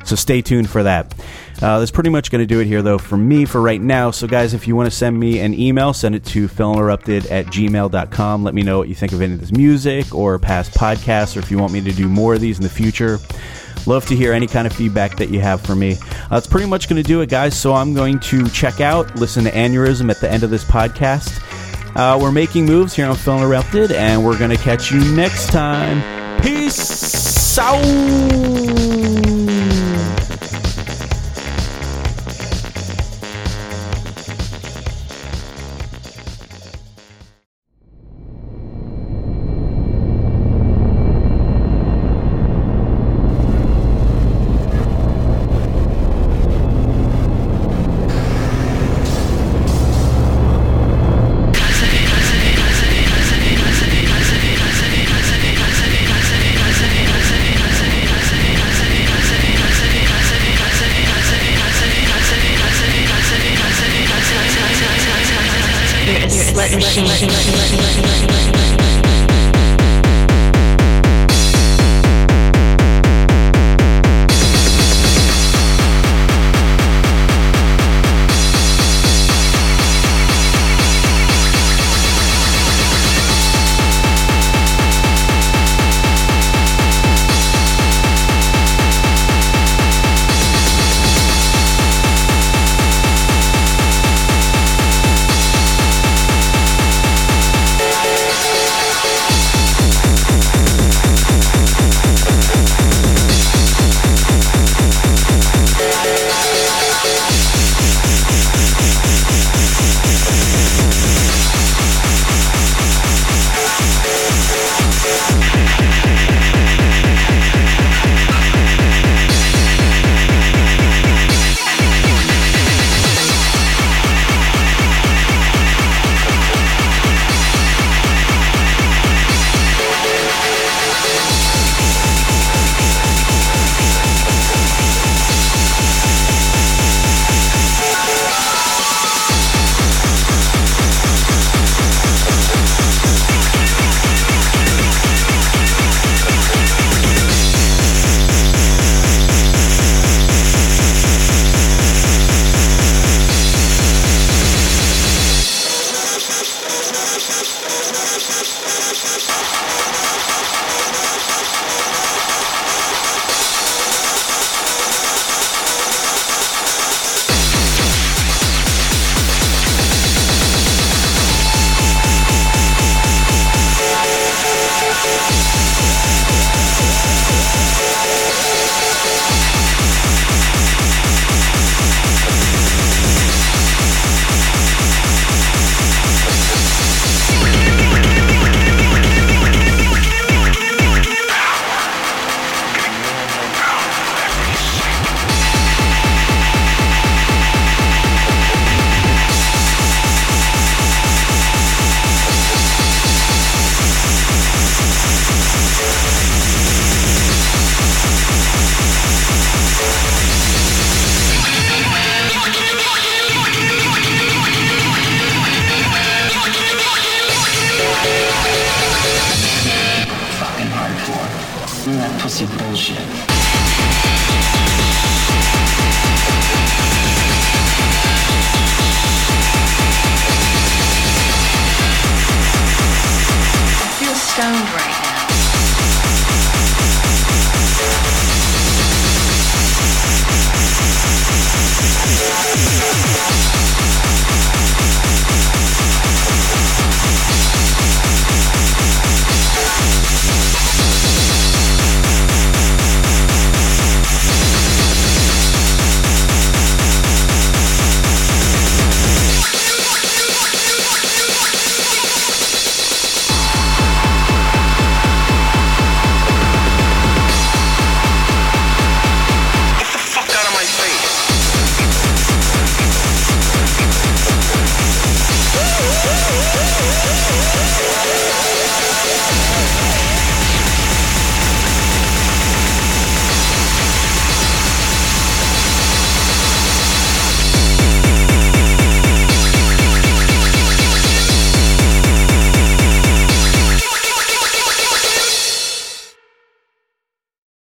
So stay tuned for that. Uh, that's pretty much going to do it here, though, for me for right now. So, guys, if you want to send me an email, send it to philinterrupted at gmail.com. Let me know what you think of any of this music or past podcasts, or if you want me to do more of these in the future. Love to hear any kind of feedback that you have for me. Uh, that's pretty much going to do it, guys. So I'm going to check out, listen to Aneurysm at the end of this podcast. Uh, we're making moves here on Phil Interrupted, and we're going to catch you next time. Peace out.